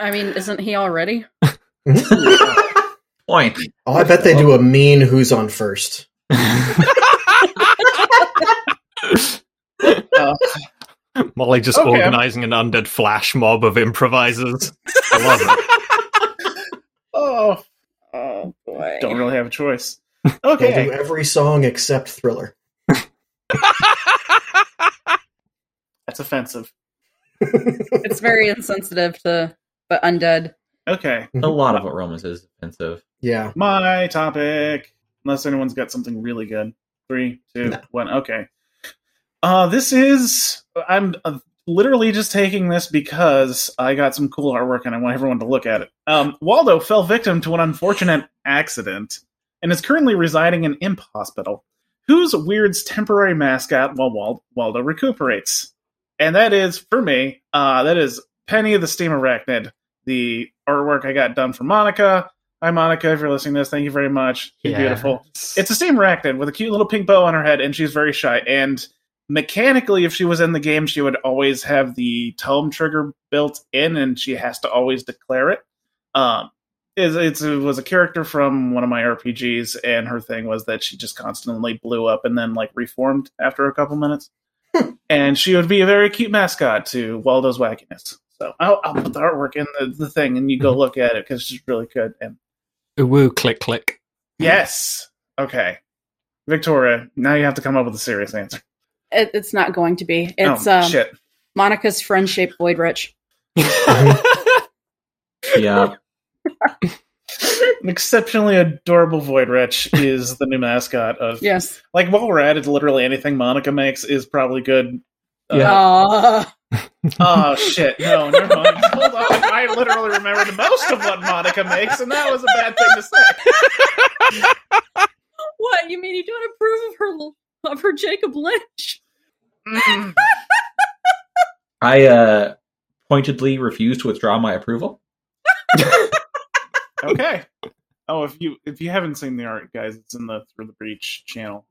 I mean, isn't he already? Point. Oh, I bet they do a mean who's on first. Uh, Molly just Okay. organizing an undead flash mob of improvisers. I love it. oh, Oh boy. don't really have a choice. They'll do Okay. every song except Thriller. That's offensive. It's very insensitive to but undead. Okay. A lot of what Romans is offensive. Yeah. My topic. Unless anyone's got something really good. Three, two, No. one. Okay. Uh, this is. I'm uh, literally just taking this because I got some cool artwork and I want everyone to look at it. Um, Waldo fell victim to an unfortunate accident and is currently residing in Imp Hospital. Who's Weird's temporary mascot while Wal- Waldo recuperates? And that is, for me, uh, that is Penny of the Steam Arachnid. The artwork I got done for Monica. Hi, Monica, if you're listening to this, thank you very much. She's beautiful. It's a steam arachnid with a cute little pink bow on her head, and she's very shy. And mechanically, if she was in the game, she would always have the tome trigger built in, and she has to always declare it. Um, it's, it's, it was a character from one of my RPGs, and her thing was that she just constantly blew up and then like reformed after a couple minutes. and she would be a very cute mascot to Waldo's wackiness. So I'll, I'll put the artwork in the, the thing, and you go look at it because she's really good. And Ooh, woo, click, click. Yes. Okay. Victoria, now you have to come up with a serious answer. It, it's not going to be. It's oh, um, shit. Monica's friend shaped Void Wretch. Yeah. An exceptionally adorable Void Wretch is the new mascot of. Yes. Like, while we're at it, literally anything Monica makes is probably good. Yeah. Aw. Oh, shit. No, never mind. Hold on. I literally remembered the most of what Monica makes, and that was a bad thing to say. what? You mean you don't approve of her of her Jacob Lynch? Mm. I uh pointedly refuse to withdraw my approval. Okay. Oh, if you if you haven't seen the art, guys, it's in the Through the Breach channel.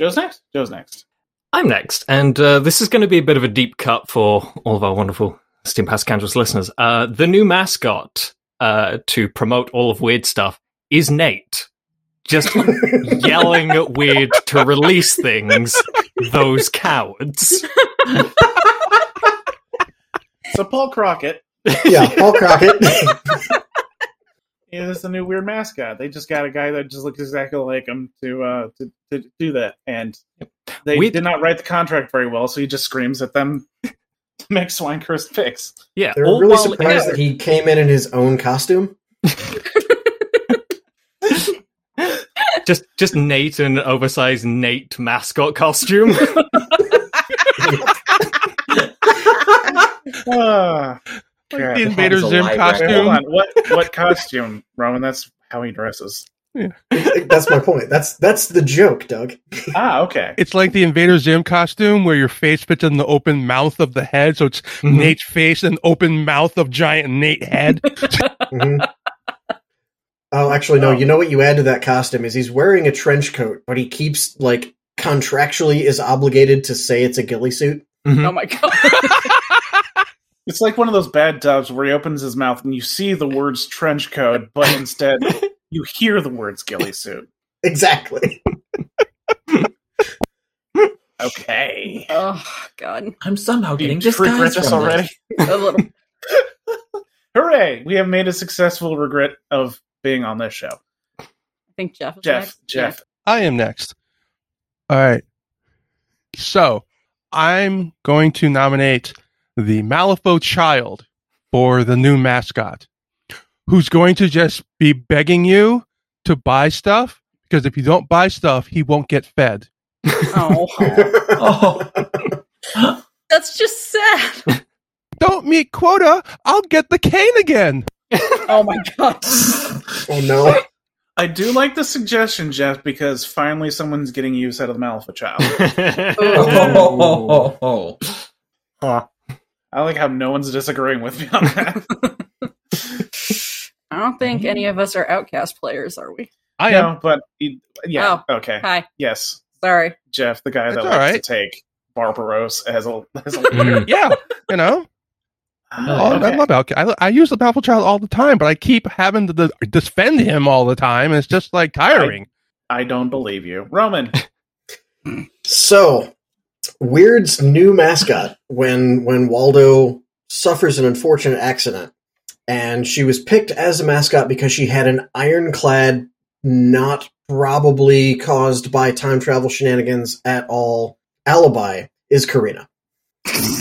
Joe's next. Joe's next. I'm next, and uh, this is going to be a bit of a deep cut for all of our wonderful Steam Pass Canvas listeners. Uh, the new mascot uh, to promote all of weird stuff is Nate. Just yelling at Weird to release things, those cowards. So Paul Crockett Yeah, Paul Crockett. Yeah, this is a new weird mascot. They just got a guy that just looks exactly like him to uh to, to do that, and they We- did not write the contract very well, so he just screams at them to make swine cursed pigs. Yeah, They're all really while- surprised that he came in in his own costume. just just Nate in an oversized Nate mascot costume. Ah, Like the Invader Zim alive, right? hold costume. on. What what costume, Roman? That's how he dresses. That's my point. That's that's the joke, Doug. Ah, okay. It's like the Invader Zim costume where your face fits in the open mouth of the head. So it's Mhm. Nate's face and open mouth of giant Nate head. Mhm. Oh, actually, no. Oh. You know what you add to that costume is he's wearing a trench coat, but he keeps like contractually is obligated to say it's a ghillie suit. Oh my god. It's like one of those bad dubs where he opens his mouth and you see the words trench coat, but instead you hear the words ghillie suit. Exactly. Okay. oh god. I'm somehow getting disguised regret this already? A little. Hooray! We have made a successful regret of being on this show. I think Jeff. Is Jeff, next. Jeff. I am next. All right. So I'm going to nominate the Malifaux child for the new mascot, who's going to just be begging you to buy stuff because if you don't buy stuff, he won't get fed. Oh, Oh, that's just sad. Don't meet quota, I'll get the cane again. Oh my god. oh no. I do like the suggestion, Jeff, because finally someone's getting use out of the Malifaux child. oh, oh, oh. I like how no one's disagreeing with me on that. I don't think any of us are outcast players, are we? I am. no, but he- yeah, okay, Hi. yes, Sorry. Jeff, the guy that That's likes all right. to take Barbaros as a as a Mm. Yeah, you know, Oh, I okay. love Outcast. I, I use the Malifaux child all the time, but I keep having to de- defend him all the time, and it's just like tiring. I don't believe you, Roman. So, Weird's new mascot when when Waldo suffers an unfortunate accident, and she was picked as a mascot because she had an ironclad, not probably caused by time travel shenanigans at all, alibi is Karina.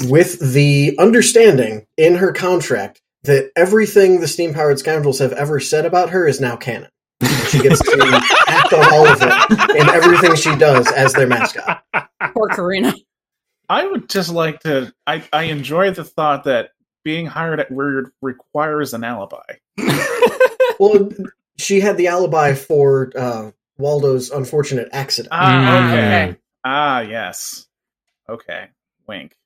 With the understanding in her contract that everything the steam powered scoundrels have ever said about her is now canon. She gets to act on all of it in everything she does as their mascot. Poor Karina. I would just like to. I I enjoy the thought that being hired at Weird requires an alibi. Well, she had the alibi for uh, Waldo's unfortunate accident. Ah, Mm. okay. Ah, yes. Okay. Wink.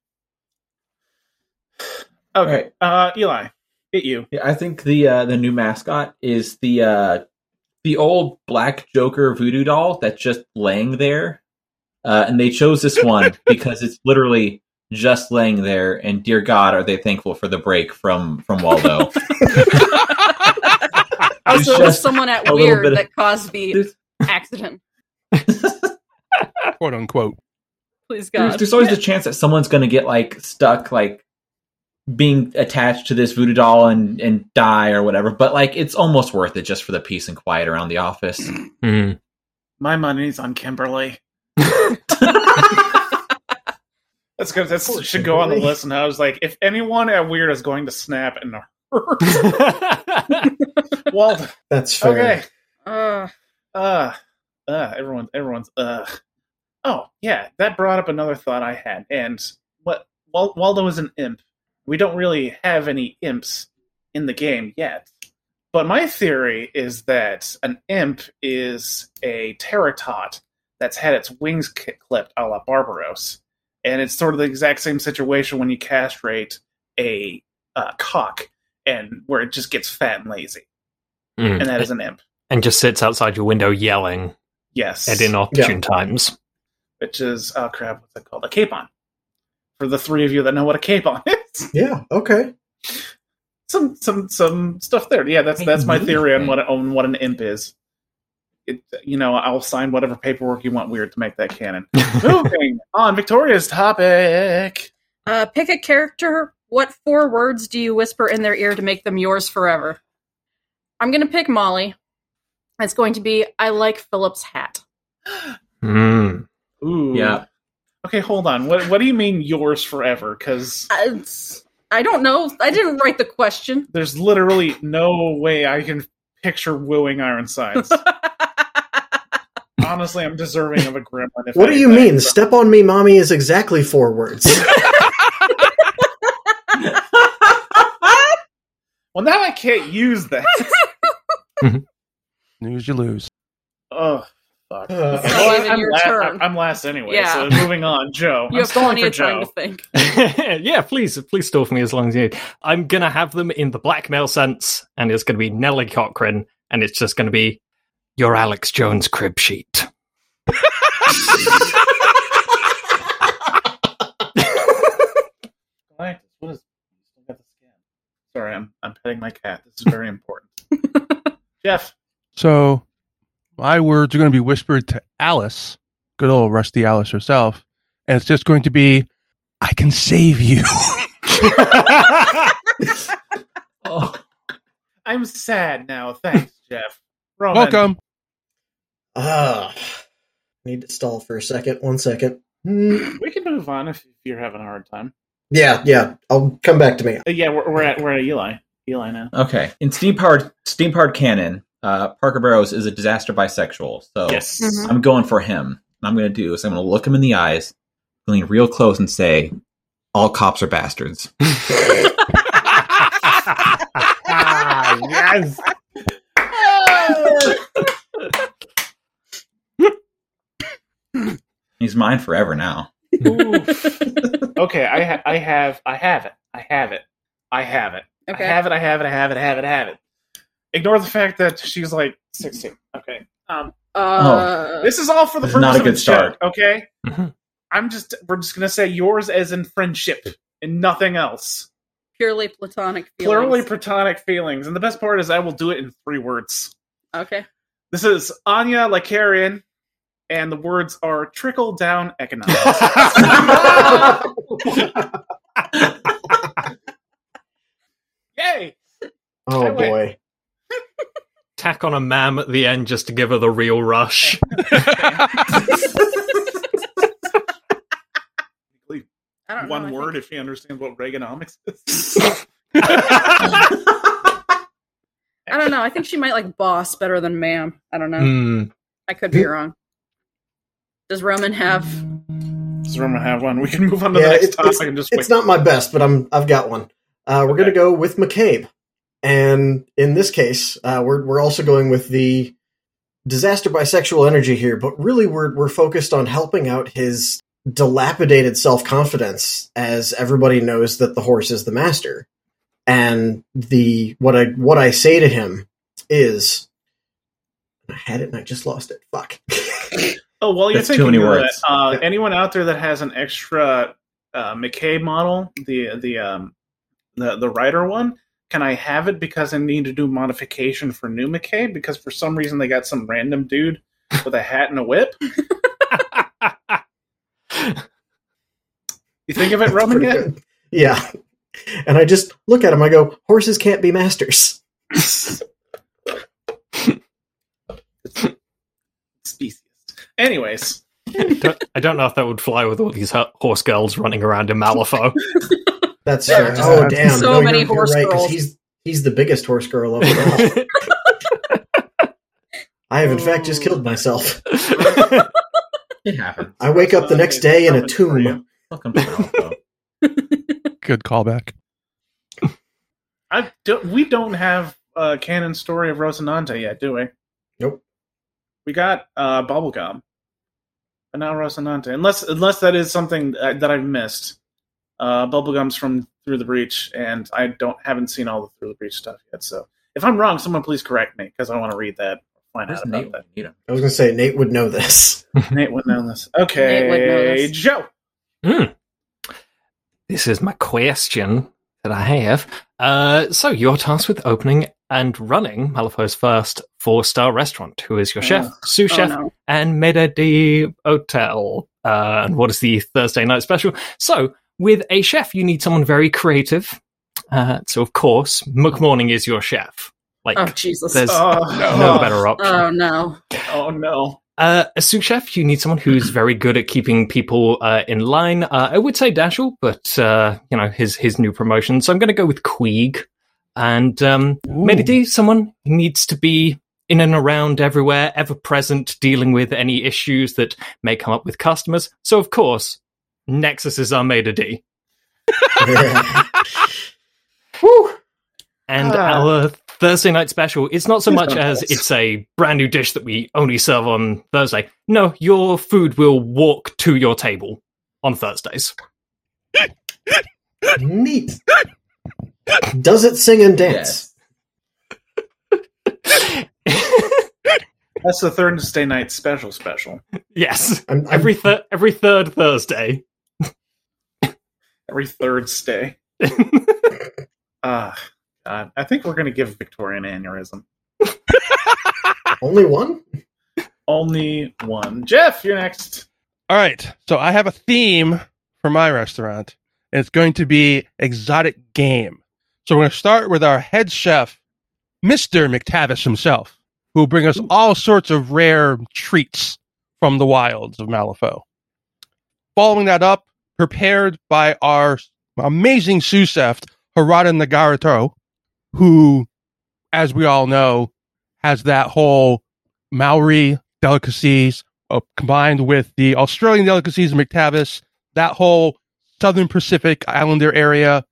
Okay. Right. Uh, Eli, hit you. Yeah, I think the uh, the new mascot is the uh, the old black Joker voodoo doll that's just laying there, uh, and they chose this one because it's literally just laying there. And dear God, are they thankful for the break from from Waldo? It's so it was just someone at Weird bit of- that caused the accident. quote unquote. Please there's, God. there's always the chance that someone's going to get like stuck, like being attached to this voodoo doll and and die or whatever. But like, it's almost worth it just for the peace and quiet around the office. Mm. My money's on Kimberly. That's good. That should go on the list. And I was like, if anyone at Weird is going to snap and hurt, Waldo. That's fair. Okay. Uh, Uh, uh, everyone, everyone's, uh. Oh, yeah, that brought up another thought I had. And what Wal- Waldo is an imp. We don't really have any imps in the game yet. But my theory is that an imp is a Terror Tot that's had its wings clipped a la Barbaros. And it's sort of the exact same situation when you castrate a uh, cock and where it just gets fat and lazy. Mm. And that is an imp. and just sits outside your window yelling Yes. at inopportune times. which is oh crap, what's it called? A capon. For the three of you that know what a capon is, Yeah. Okay. some some some stuff there. Yeah, that's that's my theory on what on what an imp is. It, you know, I'll sign whatever paperwork you want weird to make that canon. Moving on, Victoria's topic. uh, pick a character What four words do you whisper in their ear to make them yours forever? I'm going to pick Molly. It's going to be I like Philip's hat. Hmm. Ooh. Yeah. Okay, hold on. What what do you mean yours forever? Because I, I don't know. I didn't write the question. there's literally no way I can picture wooing Ironsides. Honestly, I'm deserving of a gremlin. If What do you mean? so- Step on me, mommy is exactly four words. Well, now I can't use that. News you lose. oh, fuck. Uh, Okay, It's not well, I'm, your la- turn. I'm last anyway, Yeah. so moving on. Joe. You I'm have stalling plenty for Joe. to think. yeah, please, please stall for me as long as you need. I'm gonna have them in the blackmail sense, and it's gonna be Nellie Cochrane, and it's just gonna be your Alex Jones crib sheet. Galactus, what is? you still got the scan. Sorry, I'm I'm petting my cat. This is very important. Jeff. So my words are going to be whispered to Alice, good old Rusty Alice herself, and it's just going to be, "I can save you." Oh, I'm sad now. Thanks, Jeff. Roman. Welcome. Ah, need to stall for a second. One second. Hmm. We can move on if, if you're having a hard time. Yeah, yeah. I'll come back to me. Uh, yeah, we're, we're at we're at Eli. Eli now. okay. In steam powered steam powered canon, uh, Parker Barrows is a disaster bisexual. So Yes. Mhm. I'm going for him. What I'm going to do is I'm going to look him in the eyes, lean real close, and say, "All cops are bastards." Ah, yes. He's mine forever now. okay, I ha- I have I have it. I have it. I have it. Okay. I have it. I have it. I have it. I have it. I have it. Ignore the fact that she's like 16. Okay. Um, Uh, this is all for the first. not a good the joke, start. Okay. Mhm. I'm just. We're just gonna say yours as in friendship and nothing else. purely platonic feelings. Plurally platonic feelings, and the best part is I will do it in three words. okay. This is Anya Lycarayen, and the words are trickle down economics. Yay! Oh I boy. Tack on a mam at the end just to give her the real rush. I don't know. One I word think- if he understands what Reaganomics is. I don't know. I think she might like boss better than ma'am. I don't know. Hmm. I could be wrong. Does Roman have? Does Roman have one? We can move on to Yeah, the next it's, topic it's, and just it's wait. not my best, but I'm I've got one. Uh, we're Okay. gonna go with McCabe, and in this case, uh, we're we're also going with the disaster bisexual energy here, but really we're we're focused on helping out his dilapidated self confidence, as everybody knows that the horse is the master, and the what I what I say to him is. I had it and I just lost it. Fuck. Oh, well, you're That's too thinking many of words. that. Uh, Anyone out there that has an extra uh, McCabe model, the the um the the writer one, can I have it because I need to do modification for new McCabe because for some reason they got some random dude with a hat and a whip. You think of it, Roman? Pretty Yet? Yeah. And I just look at him. I go, horses can't be masters. Anyways, Don't- I don't know if that would fly with all these horse girls running around in Malifaux. That's Yeah, fair. just Oh have damn! so no, many you're, you're horse girls. He's he's the biggest horse girl of them all. I have in fact just killed myself. It happens. I wake up the next day in a Coming for you. tomb. Welcome to Malifaux. Good callback. I don't, we don't have a canon story of Rosinante yet, do we? Nope. We got uh, Bubblegum, but not Rosinante. Unless unless that is something that that I've missed. Uh, Bubblegum's from Through the Breach, and I don't haven't seen all the Through the Breach stuff yet. So if I'm wrong, someone please correct me because I want to read that. Find Where's out about Nate? that. Need. I was gonna say Nate would know this. Nate would know this. Okay, Nate would know this. Joe. Hmm. This is my question that I have. Uh, so you're tasked with opening and running Malifaux's first four-star restaurant. Who is your chef, Oh. sous Oh, chef, no. and maître de hotel? Uh, and what is the Thursday night special? So, with a chef, you need someone very creative. Uh, so, of course, McMourning is your chef. Like, Oh Jesus! there's Oh, no better option. Oh no! Oh no. Uh, a sous chef, you need someone who's very good at keeping people uh, in line. Uh, I would say Dashel, but uh, you know his his new promotion. So I'm going to go with Queeg. And um, Medidi, someone who needs to be in and around everywhere, ever present, dealing with any issues that may come up with customers. So of course, Nexus is our Medidi. Whew. And Ah. our Thursday night special, it's not so much as it's a brand new dish that we only serve on Thursday. No, your food will walk to your table on Thursdays. Neat. Does it sing and dance? That's the Thursday night special special. yes. I'm, I'm- Every th- every third Thursday. Every third stay. Ah, God. I think we're going to give Victoria an aneurysm. only one. Only one. Jeff, you're next. All right. So I have a theme for my restaurant, and it's going to be exotic game. So we're going to start with our head chef, Mr. McTavish himself, who will bring us all sorts of rare treats from the wilds of Malifaux. Following that up, prepared by our amazing sous chef, Harata Ngaatoro, who, as we all know, has that whole Maori delicacies uh, combined with the Australian delicacies of McTavish, that whole Southern Pacific Islander area,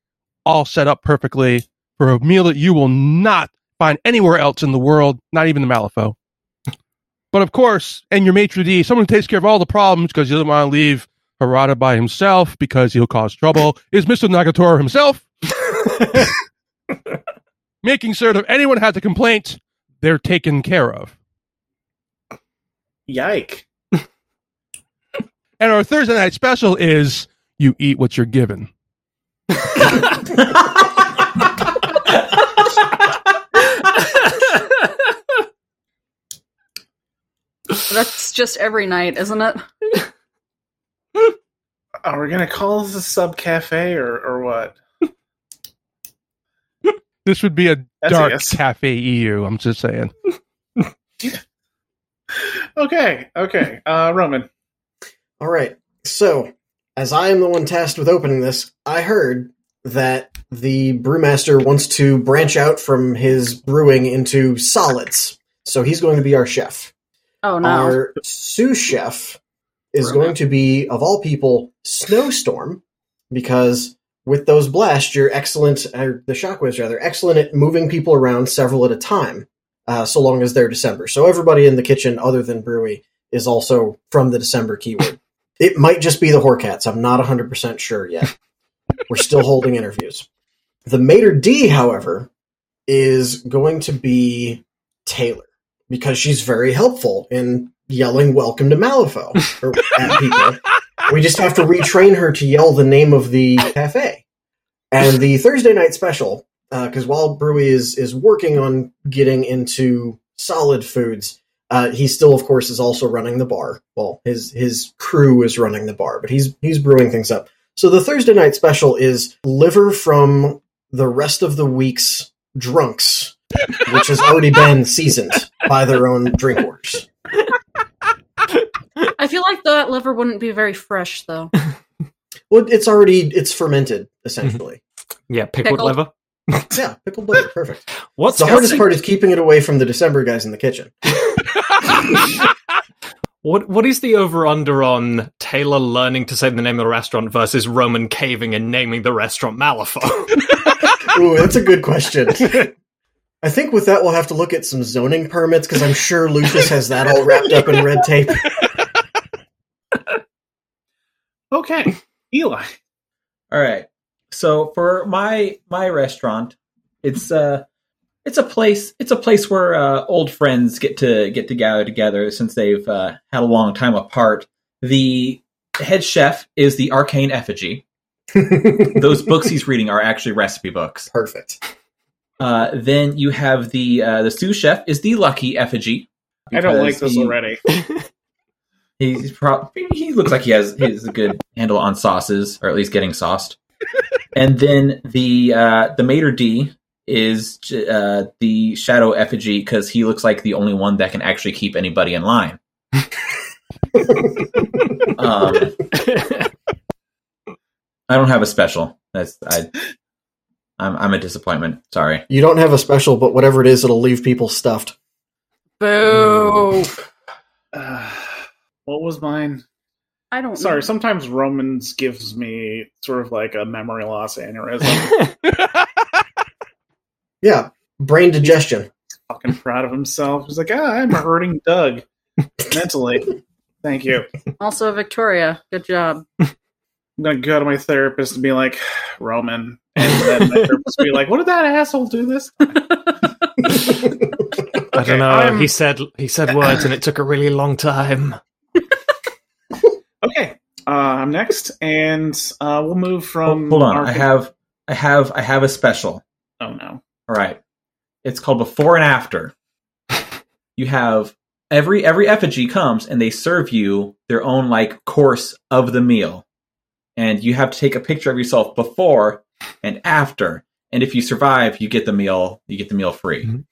all set up perfectly for a meal that you will not find anywhere else in the world, not even the Malifaux. but of course, and your maitre d', someone who takes care of all the problems because he doesn't want to leave Harata by himself because he'll cause trouble, is Mr. Ngaatoro himself. Making sure that if anyone has a complaint, they're taken care of. Yike. And our Thursday night special is you eat what you're given. That's just every night, isn't it? Are we going to call this a sub cafe or, or what? This would be a That's a dark yes. cafe EU. I'm just saying. Okay, okay. Uh, Roman. All right. So, as I am the one tasked with opening this, I heard that the brewmaster wants to branch out from his brewing into solids. So he's going to be our chef. Oh no! Our sous chef is Brewman. going to be, of all people, Snowstorm, because with those blasts, you're excellent, or the shockwaves rather, excellent at moving people around several at a time, uh, so long as they're December. So everybody in the kitchen, other than Brewy, is also from the December keyword. it might just be the Hoarcats. I'm not 100% sure yet. We're still holding interviews. The Mater D, however, is going to be Taelor because she's very helpful in yelling "Welcome to Malifaux" at people. We just have to retrain her to yell the name of the cafe. And the Thursday night special, because while Brewy is is working on getting into solid foods, uh, he still, of course, is also running the bar. Well, his his crew is running the bar, but he's he's brewing things up. So the Thursday night special is liver from the rest of the week's drunks, which has already been seasoned by their own drink orders. I feel like that liver wouldn't be very fresh, though. Well, it's already it's fermented essentially. Mm-hmm. Yeah, pickled Pickled. liver. yeah, pickled liver, perfect. What's the hardest part is keeping it away from the December guys in the kitchen. What what is the over under on Taelor learning to say the name of the restaurant versus Roman caving and naming the restaurant Malifaux? Ooh, that's a good question. I think with that we'll have to look at some zoning permits because I'm sure Lucius has that all wrapped up in red tape. Okay, Eli. All right. So for my my restaurant, it's uh it's a place it's a place where uh, old friends get to get to gather together since they've uh, had a long time apart. The head chef is the arcane effigy. Those books he's reading are actually recipe books. Perfect. Uh, then you have the uh, the sous chef is the lucky effigy. I don't like this he- already. He's pro- he looks like he has he has a good handle on sauces, or at least getting sauced. and then the uh, the mater d is uh, the shadow effigy because he looks like the only one that can actually keep anybody in line. um, I don't have a special. That's I. I'm I'm a disappointment. Sorry. You don't have a special, but whatever it is, it'll leave people stuffed. Boo! Uh, what was mine? I don't. Sorry, know. sometimes Romans gives me sort of like a memory loss aneurysm. Yeah, brain digestion. Fucking proud of himself. He's like, ah, I'm hurting Doug mentally. Thank you. Also, Victoria, good job. I'm gonna go to my therapist and be like, Roman, and then my therapist will be like, "What did that asshole do this?" time?" I don't know. I'm- He said he said words, and it took a really long time. Okay, uh, I'm next, and uh, we'll move from. Hold on. our- I have I have I have a special. Oh no. All right. It's called before and after. You have every every effigy comes and they serve you their own like course of the meal. And you have to take a picture of yourself before and after. And if you survive, you get the meal, you get the meal free. Mhm.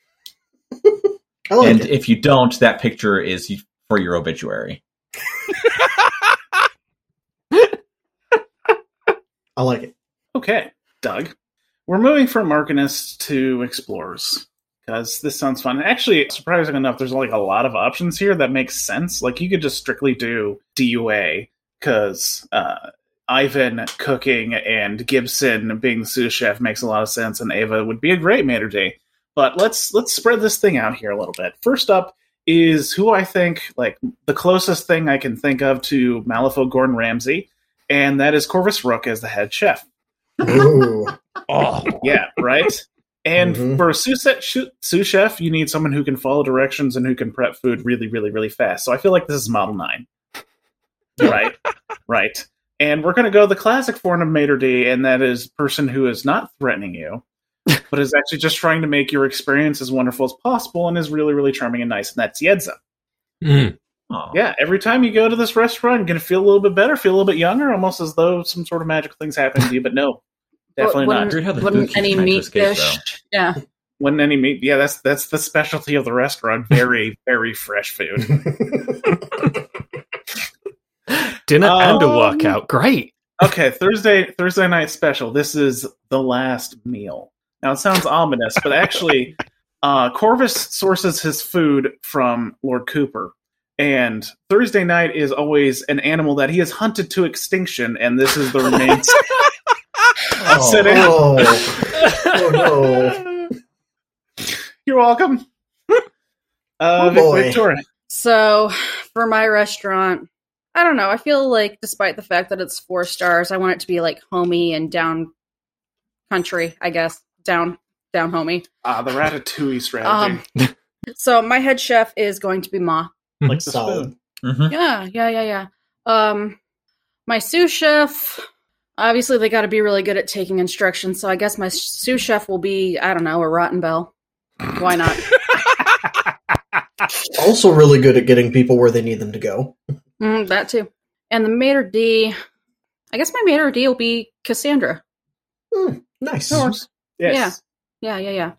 I like and it. if you don't, that picture is for your obituary. I like it. Okay, Doug. We're moving from Arcanists to Explorers because this sounds fun. Actually, surprising enough, there's like a lot of options here that make sense. Like you could just strictly do DUA because uh, Ivan cooking and Gibson being sous chef makes a lot of sense, and Ava would be a great maitre d'. But let's let's spread this thing out here a little bit. First up is who I think like the closest thing I can think of to Malifaux Gordon Ramsay, and that is Corvus Rook as the head chef. Ooh. Oh, Yeah, right. And Mhm. for a sous, set- sous sous chef, you need someone who can follow directions and who can prep food really, really, really fast. So I feel like this is Model Nine. right, right. And we're going to go the classic form of maitre d', and that is person who is not threatening you, but is actually just trying to make your experience as wonderful as possible, and is really, really charming and nice. And that's Jedza. Mm. Yeah, every time you go to this restaurant, you're going to feel a little bit better, feel a little bit younger, almost as though some sort of magical things happening to you. But no, definitely wouldn't- not. Weird how the Wouldn't any meat escape, dish? Yeah. Wouldn't any meat yeah that's that's the specialty of the restaurant very very fresh food Dinner and a Um, workout. Great. okay thursday thursday night special this is the last meal now it sounds ominous but actually uh corvus sources his food from lord cooper and thursday night is always an animal that he has hunted to extinction and this is the remains I'll sit in. Oh. oh no. you're welcome uh Oh, victoria So, for my restaurant, I don't know. I feel like, despite the fact that it's four stars, I want it to be like homey and down country. I guess down down homey. ah the ratatouille strategy Um, so my head chef is going to be Ma. like the Solid. spoon Mhm. Yeah, yeah, yeah, yeah. Um, my sous chef. Obviously, they got to be really good at taking instructions. So I guess my sous chef will be I don't know a rotten bell. Why not? Also, really good at getting people where they need them to go. Mm, that too. And the maitre d. I guess my maitre d will be Cassandra. Hmm, nice. Yes. Yeah. Yeah, yeah, yeah.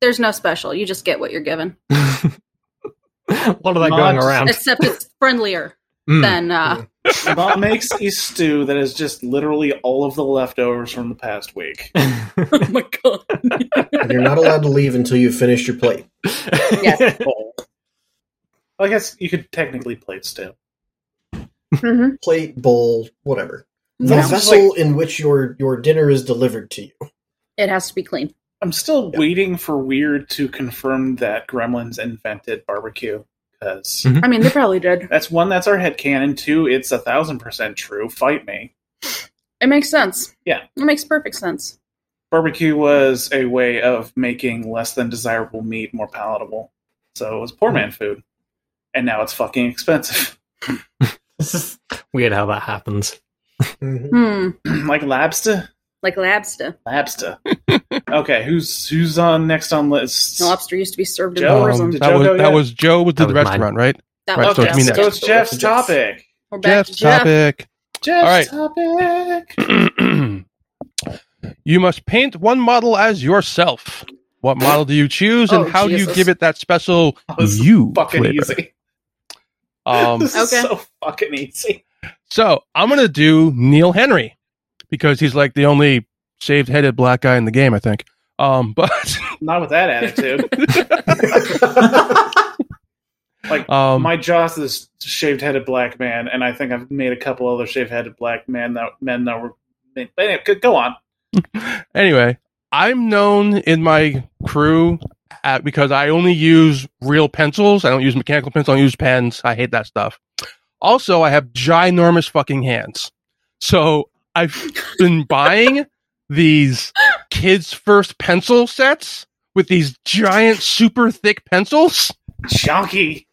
There's no special. You just get what you're given. what are they Not- going around? Except it's friendlier Mm. than uh Mom makes a stew that is just literally all of the leftovers from the past week. Oh my god. And you're not allowed to leave until you've finished your plate. Yes. Bowl. I guess you could technically plate stew. hmm Plate, bowl, whatever. The Yeah. vessel in which your, your dinner is delivered to you. It has to be clean. I'm still Yeah. waiting for Weird to confirm that Gremlins invented barbecue because Mhm. I mean, they probably did. that's one that's our head canon. Two, it's a thousand percent true. Fight me. It makes sense. Yeah. It makes perfect sense. Barbecue was a way of making less than desirable meat more palatable. So it was poor man food, and now it's fucking expensive. Weird how that happens. Mhm. Hmm. like lobster. Like lobster. Labsta. okay, who's who's on next on list? Lobster used to be served in Joe, prison. did that Joe was that was Joe did That the was mine. restaurant, right? That Right, was so okay, it's so it's Jeff's topic. We're back Jeff's to Jeff. topic. Jeff's All topic. you must paint one model as yourself. What model do you choose, and Oh, how do you give it that special That was you fucking flavor? easy. Um, this is Okay. so fucking easy. so I'm gonna do Neil Henry because he's like the only shaved-headed black guy in the game, I think. Um, but Not with that attitude. like um, my Joss is shaved-headed black man, and I think I've made a couple other shaved-headed black men that men that were. But anyway, go on. anyway, I'm known in my crew at, because I only use real pencils. I don't use mechanical pencils. I don't use pens. I hate that stuff. Also, I have ginormous fucking hands. So I've been buying these kids' first pencil sets with these giant, super thick pencils. Chunky.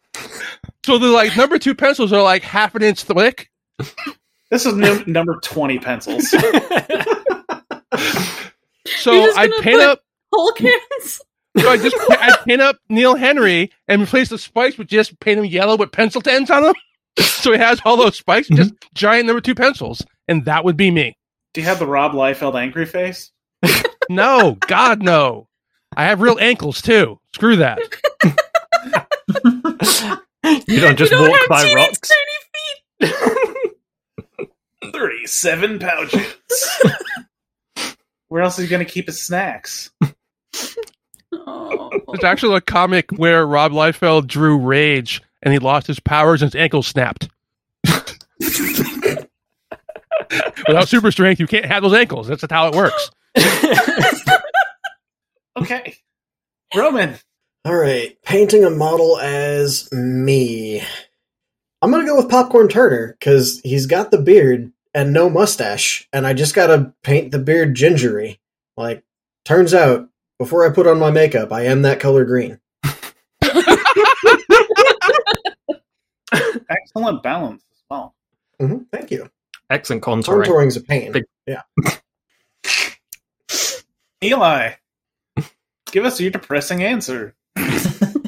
So the like number two pencils are like half an inch thick. This is num- number twenty pencils. So I gonna paint up Hulk hands. So I just I paint up Neil Henry and replace the spikes with just paint him yellow with pencil ends on them. So he has all those spikes, just mm-hmm. giant number two pencils, and that would be me. Do you have the Rob Liefeld angry face? No, God no. I have real ankles too. Screw that. you don't just you don't walk have by teeny, rocks. tiny feet. Thirty-seven pouches. Where else is he going to keep his snacks? Oh. There's actually a comic where Rob Liefeld drew Rage and he lost his powers and his ankle snapped. Without super strength, you can't have those ankles. That's just how it works. Okay, Roman. All right, painting a model as me. I'm gonna go with Popcorn Turner because he's got the beard and no mustache, and I just gotta paint the beard gingery. Like, turns out, before I put on my makeup, I am that color green. Excellent balance as well. hmm thank you. Excellent contouring. Contouring's a pain. Big- Eli, give us your depressing answer.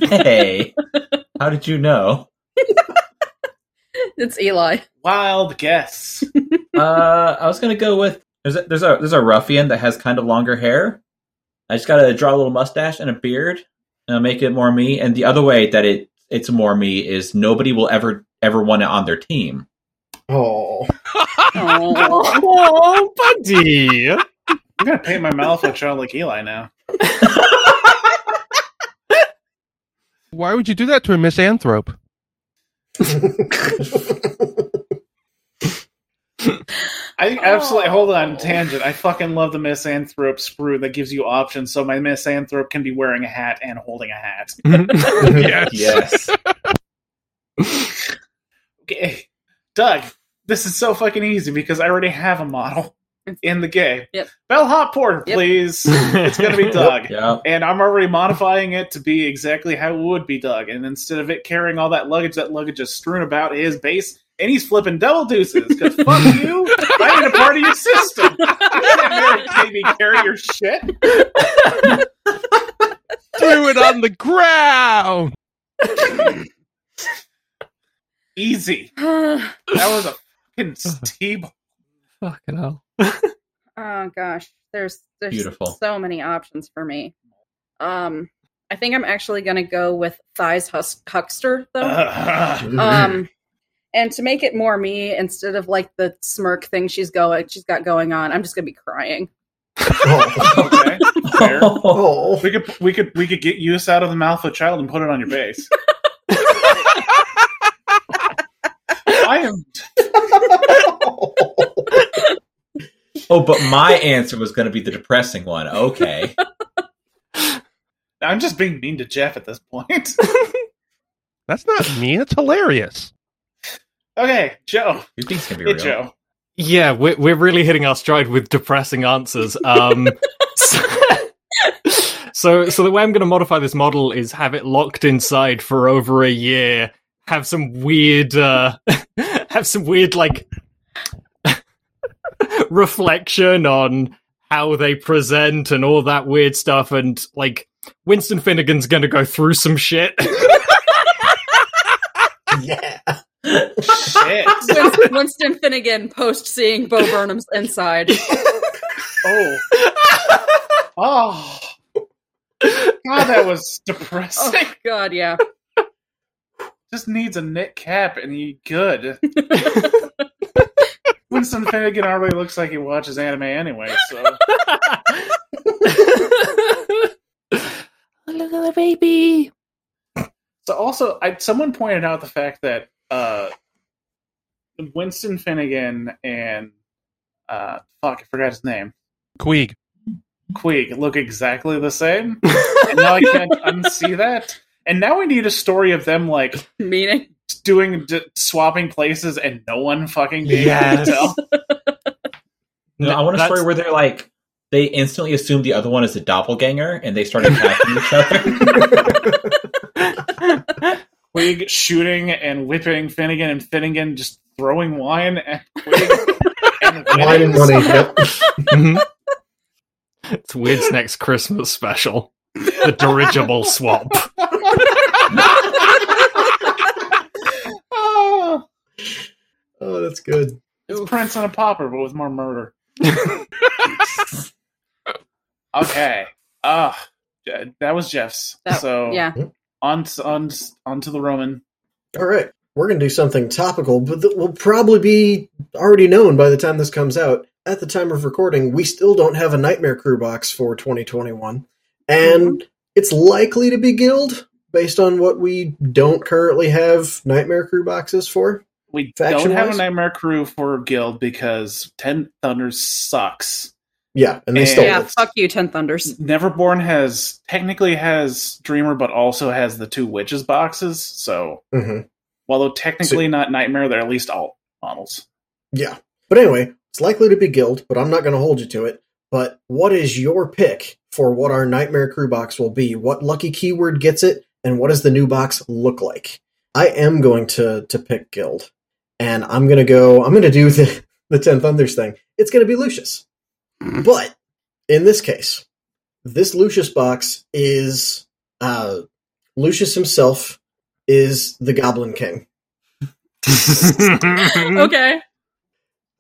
hey, how did you know? It's Eli. Wild guess. Uh, I was gonna go with there's a, there's a there's a ruffian that has kind of longer hair. I just gotta draw a little mustache and a beard, and I'll make it more me. And the other way that it it's more me is nobody will ever ever want it on their team. Oh, Oh. Oh, buddy. I'm gonna paint my mouth like child like Eli now. Why would you do that to a misanthrope? I absolutely Oh. hold on oh. tangent. I fucking love the misanthrope sprue that gives you options, so my misanthrope can be wearing a hat and holding a hat. yes. Yes. Okay, Doug, this is so fucking easy because I already have a model in the game. Yep. Bellhop Porter, Yep. please. It's gonna be Doug. yeah. And I'm already modifying it to be exactly how it would be Doug. And instead of it carrying all that luggage, that luggage is strewn about his base, and he's flipping double deuces. Because fuck you, I ain't a part of your system. You can't make me carry your shit. Threw it on the ground. Easy. That was a fucking steam. Fucking hell. Oh gosh, there's there's Beautiful. so many options for me. Um, I think I'm actually gonna go with thighs hus- huckster though. Um, and to make it more me, instead of like the smirk thing she's going, she's got going on, I'm just gonna be crying. oh, okay, fair. oh. We could we could we could get use out of the mouth of a child and put it on your base. I am Oh, but my answer was going to be the depressing one. Okay. I'm just being mean to Jeff at this point. That's not mean. It's hilarious. okay, Joe. You think it's going to be Hey, real? Joe. Yeah, we're we're really hitting our stride with depressing answers. Um, so so the way I'm going to modify this model is have it locked inside for over a year. Have some weird, uh, have some weird like reflection on how they present and all that weird stuff. And like Winston Finnegan's going to go through some shit. yeah. Shit. Winston, Winston Finnegan post seeing Bo Burnham's inside. Oh. Oh. God, that was depressing. Oh God, yeah. Just needs a knit cap and he good. Winston Finnegan already looks like he watches anime anyway, so Look at the baby. So also, I, someone pointed out the fact that uh, Winston Finnegan and uh, fuck, I forgot his name. Queeg. Queeg look exactly the same, and now I can't unsee that. And now we need a story of them like Meaning. doing d- swapping places and no one fucking being Yes. able to tell. No, I want a That's- story where they're like they instantly assume the other one is a doppelganger and they start attacking each other. Queeg shooting and whipping Finnegan, and Finnegan just throwing wine at Queeg. and Wine and money. Yep. Mhm. it's Wyrd's next Christmas special. The dirigible swap. Oh, that's good. it's Prince and a Pauper, but with more murder. Okay. Ah, that was Jeff's. That- so Yeah. on on on to the Roman. All right. We're going to do something topical, but that will probably be already known by the time this comes out. At the time of recording, we still don't have a Nightmare Crew box for 2021. And it's likely to be Guild based on what we don't currently have Nightmare Crew boxes for. We Faction don't have a Nightmare Crew for Guild because Ten Thunders sucks. Yeah, and they And- stole Yeah, it. fuck you, Ten Thunders. Neverborn has technically has Dreamer, but also has the two witches boxes. So, hmm although technically not Nightmare, they're at least all models. Yeah. But anyway, it's likely to be Guild, but I'm not going to hold you to it. But what is your pick for what our Nightmare Crew box will be? What lucky keyword gets it, and what does the new box look like? I am going to to pick Guild, and I'm going to go. I'm going to do the the Ten Thunders thing. It's going to be Lucius, but in this case, this Lucius box is uh, Lucius himself is the Goblin King. Okay.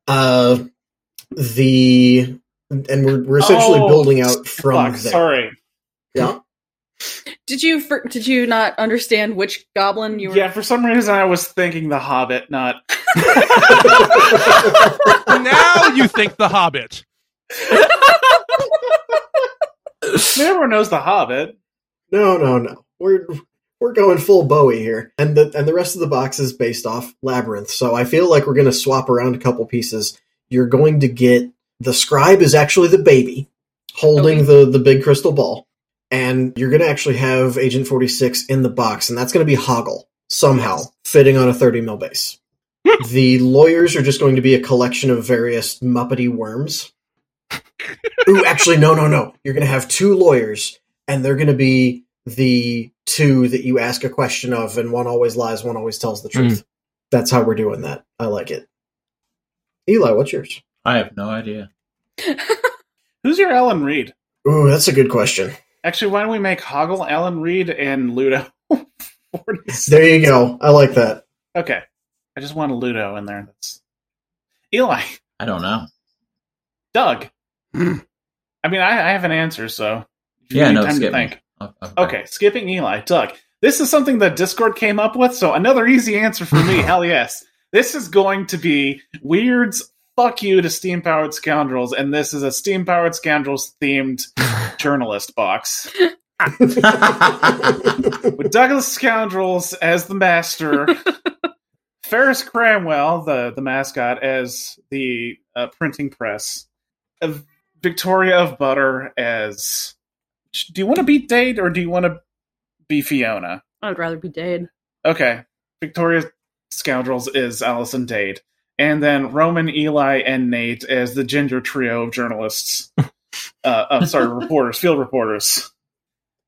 uh the and we're we're essentially Oh, building out from Fuck, there. sorry. Yeah. Did you for, did you not understand which goblin you were? Yeah, for some reason I was thinking The Hobbit, not. now you think the Hobbit. Everyone knows The Hobbit. No, no, no. We're we're going full Bowie here, and the and the rest of the box is based off Labyrinth. So I feel like we're going to swap around a couple pieces. You're going to get the scribe is actually the baby holding the the big crystal ball, and you're going to actually have Agent Forty Six in the box, and that's going to be Hoggle somehow fitting on a thirty mil base. Hmm. the lawyers are just going to be a collection of various muppety worms. Ooh, actually, no, no, no. You're going to have two lawyers, and they're going to be the two that you ask a question of, and one always lies, one always tells the hmm. truth. That's how we're doing that. I like it. Eli, what's yours? I have no idea. Who's your Alan Reed? Ooh, that's a good question. Actually, why don't we make Hoggle, Alan Reed, and Ludo? There you go. I like that. Okay. I just want a Ludo in there. That's Eli. I don't know. Doug. Hmm. I mean, I, I have an answer, so you Yeah, need no, time skip to think. Oh, Okay, skipping Eli. Doug. This is something that Discord came up with, so another easy answer for me. Hell yes. This is going to be Wyrd's fuck you to Steam Powered Scoundrels, and this is a Steam Powered Scoundrels themed journalist box. With Douglas Scoundrels as the master, Ferris Cramwell, the, the mascot, as the uh, printing press, uh, Victoria of Butter as. Do you want to be Dade or do you want to be Fiona? I would rather be Dade. Okay. Victoria Scoundrels is Allison Dade. And then Roman, Eli, and Nate as the ginger trio of journalists. uh, I'm sorry, reporters, field reporters.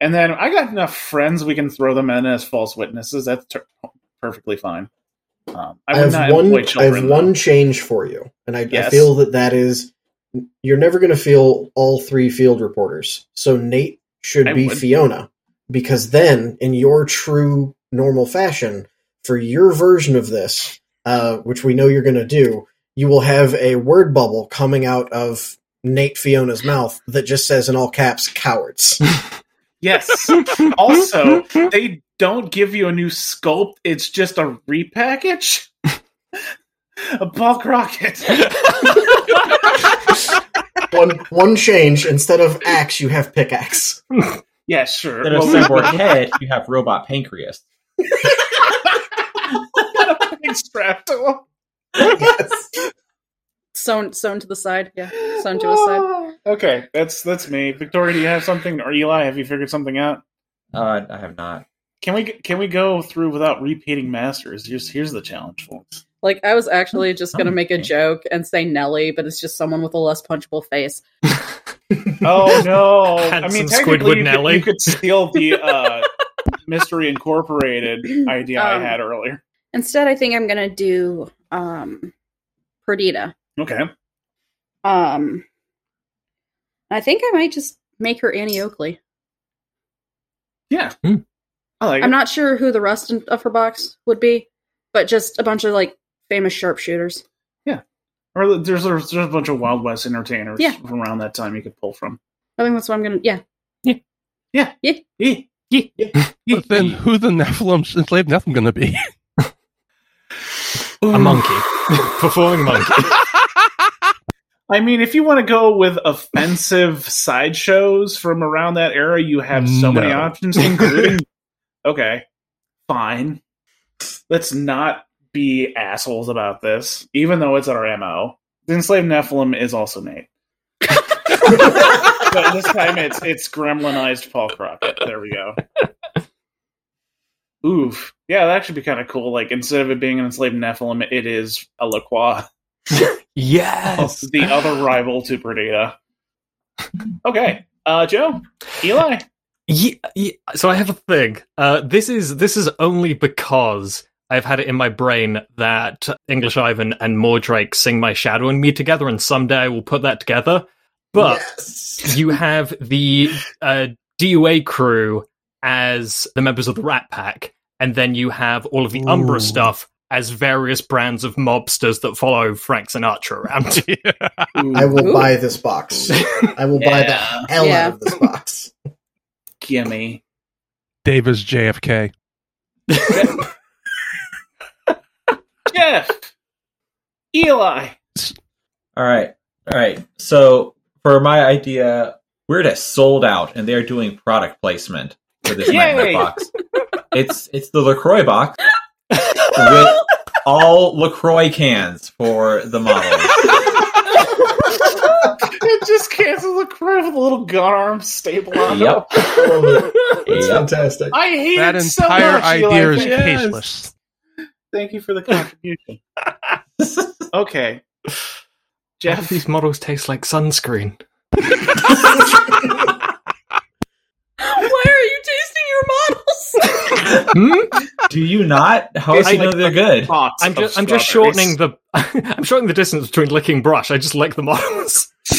And then I got enough friends we can throw them in as false witnesses. That's ter- perfectly fine. Um, I I have not one. employ I have though. one change for you, and I, I feel that that is you're never going to feel all three field reporters. So Nate should be would. Fiona, because then, in your true normal fashion, for your version of this, uh, which we know you're going to do, you will have a word bubble coming out of Nate Fiona's mouth that just says in all caps, cowards. Yes. also, they don't give you a new sculpt, it's just a repackage. a Paul Crockett. one, one change instead of axe, you have pickaxe. yeah, sure. Instead of Well, cyborg head, you have robot pancreas. big strap to him. yes. Sewn, sewn to the side. Yeah, sewn to his side. Okay, that's that's me. Victoria, do you have something, or Eli? Have you figured something out? Uh, I have not. Can we can we go through without repeating masters? Here's here's the challenge, folks. Like I was actually just gonna make a joke and say Nellie, but it's just someone with a less punchable face. Oh no! I mean, Squidward technically, you could, Nellie. you could steal the uh, Mystery Incorporated idea I Um, had earlier. Instead, I think I'm gonna do um, Perdita. Okay. Um, I think I might just make her Annie Oakley. Yeah. Hmm. I like I'm it. not sure who the rest of her box would be, but just a bunch of like famous sharpshooters. Yeah, or there's, there's there's a bunch of Wild West entertainers Yeah. from around that time you could pull from. I think that's what I'm gonna. Yeah, Yeah. Yeah. Yeah. But then who the Nephilim enslaved Nephilim going to be? A monkey. Performing monkey. I mean, if you want to go with offensive sideshows from around that era, you have so many No. options, including. okay, fine. Let's not be assholes about this, even though it's our MO. The enslaved Nephilim is also Nate. but this time it's it's gremlinized Paul Crockett. There we go. Oof. Yeah, that should be kind of cool. Like, instead of it being an enslaved Nephilim, it is a Lacroix yes. the other rival to Perdita. Okay, uh, Joe, Eli. Yeah, yeah, so I have a thing. Uh, this is this is only because I've had it in my brain that English Ivan and Mordrake sing "My Shadow and Me" together, and someday I will put that together. But Yes. you have the uh, DUA crew as the members of the Rat Pack, and then you have all of the Umbra Ooh. stuff as various brands of mobsters that follow Frank Sinatra around. I will Ooh. buy this box. I will buy the hell Yeah. out of this box. Gimme. Davis JFK. Jeff. Eli. All right, all right. So for my idea, Wyrd has sold out, and they are doing product placement for this Yay! Nightmare box. It's it's the Lacroix box with all Lacroix cans for the models. it just cancels the crew with a little gun arm staple on Yep. It. It's Yep. fantastic. I hate That it so entire much, idea Eli. is Yes. tasteless. Thank you for the contribution. okay. Jeff. These models taste like sunscreen. Why are you tasting your models? Hmm? Do you not? How else do you know they're good? I'm just I'm just shortening the I'm shortening the distance between licking brush. I just lick the models.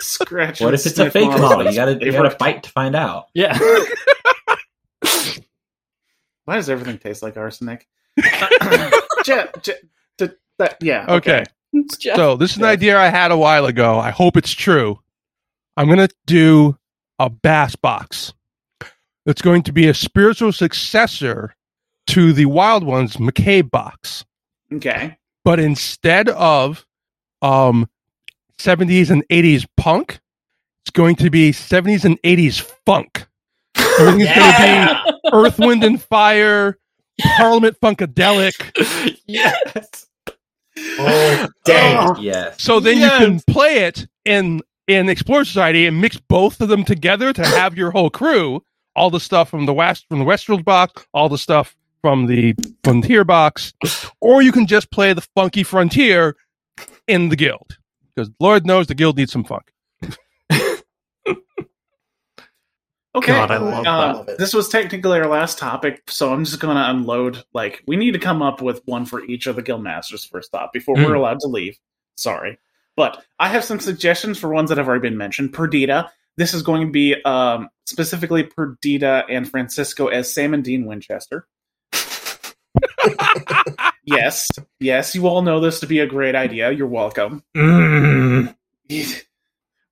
Scratch What if it's a fake model. model? You gotta you gotta fight to find out. Yeah. Why does everything taste like arsenic? Jeff, Jeff, d- that, yeah. Okay. It's Jeff. So this is an idea I had a while ago. I hope it's true. I'm going to do a bass box. It's going to be a spiritual successor to the Wild Ones McCabe box. Okay. But instead of um 70s and 80s punk, it's going to be 70s and 80s funk. Everything's going to be Earth, Wind, and Fire, Parliament Funkadelic. yes. Oh, dang. Oh, Yes. So then Yes. you can play it in in Explorer Society and mix both of them together to have your whole crew. All the stuff from the West from the Westworld box, all the stuff from the Frontier box, or you can just play the funky Frontier in the Guild because Lord knows the Guild needs some funk. Okay. God, I love Uh, that. This was technically our last topic, so I'm just going to unload. Like, we need to come up with one for each of the guild masters first off before Mm. we're allowed to leave. Sorry. But I have some suggestions for ones that have already been mentioned. Perdita, this is going to be um, specifically Perdita and Francisco as Sam and Dean Winchester. yes, yes, you all know this to be a great idea. You're welcome. Mm,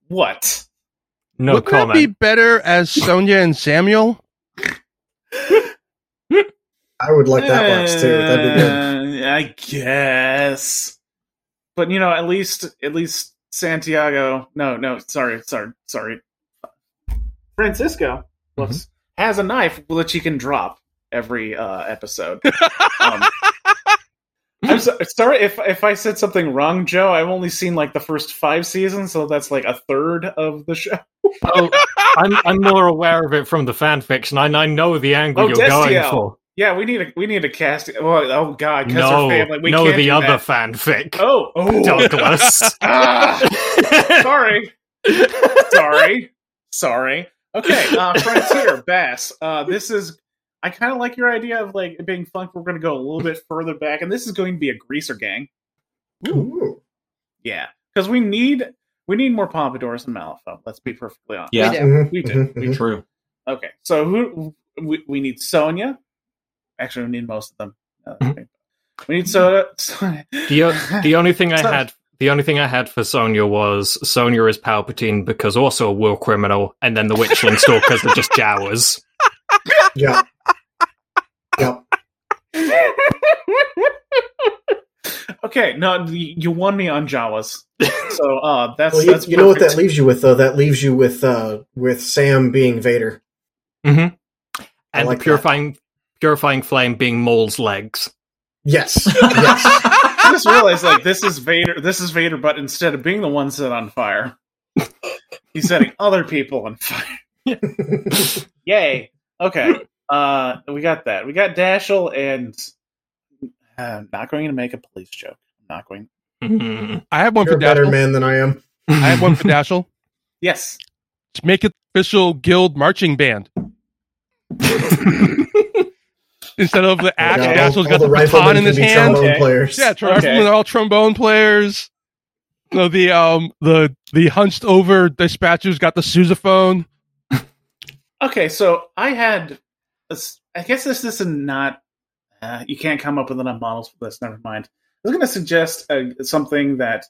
what? no comment. Wouldn't that be better as Sonnia and Samael? I would like that box too. That'd be good. Uh, I guess. But you know, at least at least Santiago. No, no, sorry, sorry, sorry. Francisco whoops, has a knife that you can drop every uh, episode. Um, I'm so, sorry if if I said something wrong, Joe. I've only seen like the first five seasons, so that's like a third of the show. Oh, I'm, I'm more aware of it from the fan fiction. I, I know the angle Oh, you're going for. Yeah, we need a we need a cast. Well, oh god, because No, her family. We no, can't the do other that. fanfic. Oh, oh, Douglas. Ah, sorry, sorry, sorry. Okay, uh, Frontier Bass. Uh, this is. I kind of like your idea of like being fun. We're going to go a little bit further back, and this is going to be a greaser gang. Ooh. Yeah, because we need we need more pompadours and Malifaux. Let's be perfectly honest. Yeah, we do. We do. We mhm. true. Okay, so who we, we need Sonnia. Actually, we need most of them. Mhm. We need Soda. The, the only thing I So- had the only thing I had for Sonnia was Sonnia is Palpatine because also a war criminal, and then the Witchling Stalkers are just Jawas. Yeah. Yep. okay, no, you won me on Jawas. So uh, that's Well, you, that's you know what that leaves you with though? That leaves you with uh with Sam being Vader. Mm-hmm. And like the purifying purifying flame being Maul's legs. Yes. yes. I just realized like this is Vader. This is Vader, but instead of being the one set on fire, he's setting other people on fire. Yay! Okay, uh, we got that. We got Dashel, and uh, I'm not going to make a police joke. I'm not going. Mhm. I have one You're for a better Dashel. man than I am. I have one for Dashel. Yes. Let's make it official guild marching band. Instead of the axe, Okay. all, Dashel's all got the the baton in his hand. Okay. Yeah, tri- Okay. they're all trombone players. No, the um the the hunched over dispatcher's got the sousaphone. Okay, so I had. This, I guess this is not. Uh, you can't come up with enough models for this. Never mind. I was going to suggest uh, something that,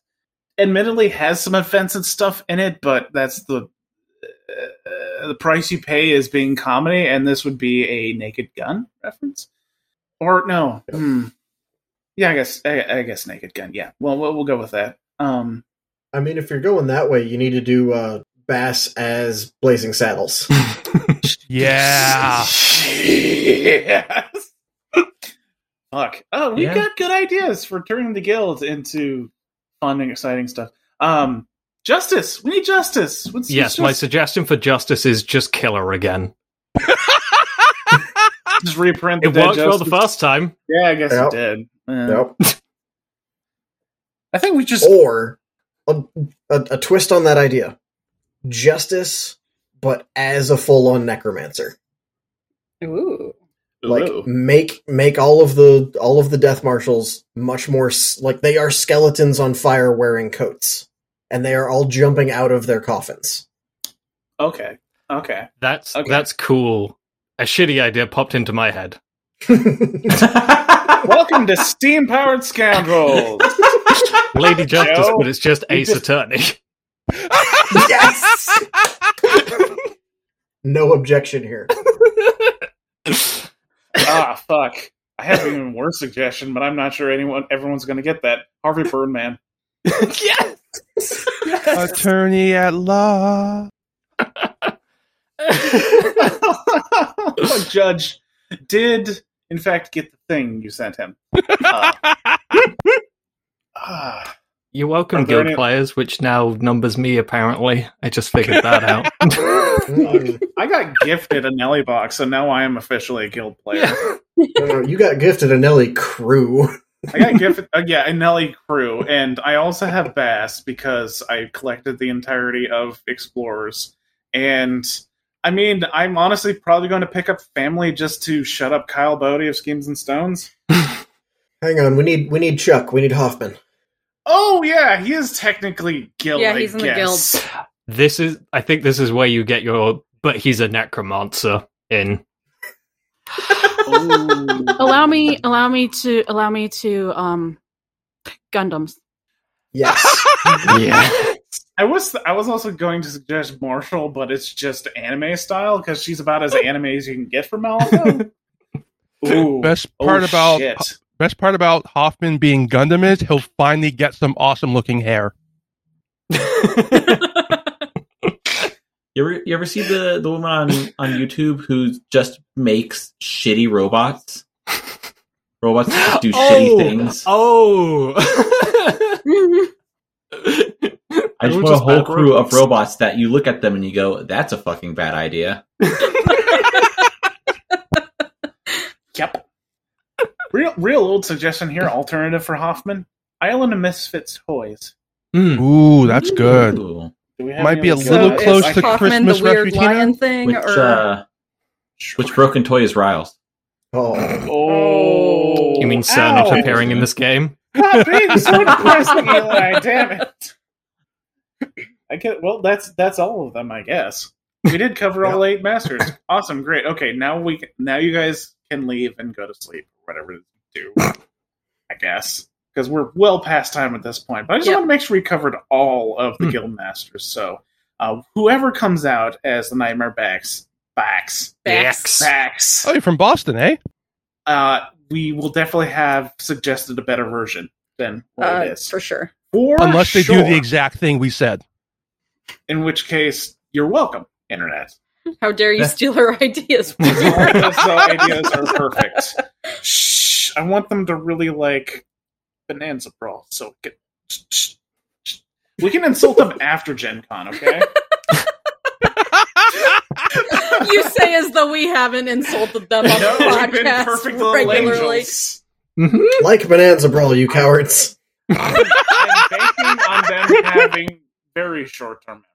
admittedly, has some offensive stuff in it, but that's the uh, the price you pay is being comedy, and this would be a Naked Gun reference, or no? Hmm. Yeah, I guess I, I guess Naked Gun. Yeah, well, we'll, we'll go with that. Um, I mean, if you're going that way, you need to do uh, Bass as Blazing Saddles. Yeah. yes. Fuck. Oh, we Yeah. got good ideas for turning the guild into fun and exciting stuff. Um, justice. We need justice. What's, yes, what's my just, suggestion for Justice is just kill her again. just reprint the It dead worked well the first time. Yeah, I guess Yep. it did. Uh, Nope. I think we just. Or a, a, a twist on that idea: Justice, but as a full-on necromancer. Ooh. like Ooh. make make all of the all of the death marshals much more like they are skeletons on fire wearing coats and they are all jumping out of their coffins Okay. Okay. That's Okay. that's cool. A shitty idea popped into my head. Welcome to Steam Powered Scoundrels. Lady Justice, Joe, but it's just Ace just- Attorney. yes no objection here ah, fuck. I have an even worse suggestion, but I'm not sure anyone, everyone's going to get that. Harvey Birdman. Yes. Attorney at law. judge did, in fact, get the thing you sent him. Uh, ah, You're welcome, guild any- players, which now numbers me. Apparently, I just figured that out. I got gifted a Nellie box, so now I am officially a guild player. no, no, you got gifted a Nellie crew I got gifted, uh, yeah, a Nellie crew, and I also have Bass because I collected the entirety of Explorers. And I mean, I'm honestly probably going to pick up Family just to shut up Kyle Bodie of Schemes and Stones. hang on we need we need chuck we need hoffman Oh yeah, he is technically guild. Yeah, I he's in the guess. This is, I think, this is where you get your. But he's a necromancer in. allow me, allow me to, allow me to, um, Gundams. Yes. Yeah. I was I was also going to suggest Marshall, but it's just anime style because she's about as anime as you can get from Malifaux. Ooh. Best Oh, part about shit. best part about Hoffman being Gundam is he'll finally get some awesome looking hair. You ever you ever see the the woman on on YouTube who just makes shitty robots? Robots that just do shitty things. Oh. I just want a whole bad crew of robots. robots that you look at them and you go, "That's a fucking bad idea." Yep. Real real old suggestion here, alternative for Hoffman. Island of Misfits toys. Mm. Ooh, that's good. Ooh. Do we have Might be a of little So close to I- Hoffman, Christmas the weird Rasputina? lion thing, Which or uh, which broken toy is Riles? Oh. Oh, You mean Sir not Ow. appearing in this game? Stop being so depressing, Eli. Damn it. I get well. That's that's all of them, I guess. We did cover all eight masters. Awesome, great. Okay, now we now you guys can leave and go to sleep or whatever you do. I guess because we're well past time at this point. But I just Yep. want to make sure we covered all of the Hmm. guild masters. So uh, whoever comes out as the Nightmare Backs, backs, Backs. backs, Oh, you're from Boston, eh? uh, we will definitely have suggested a better version than what uh, it is. for sure. For Unless they do the exact thing we said. in which case you're welcome, internet. How dare you steal her ideas? All those ideas are perfect. Shh, I want them to really like Bonanza Brawl, so we can, we insult them after Gen Con, okay? you say as though we haven't insulted them on the No, we've podcast perfect little regularly. Mm-hmm. Like Bonanza Brawl, you cowards. I'm banking on them having very short term memory.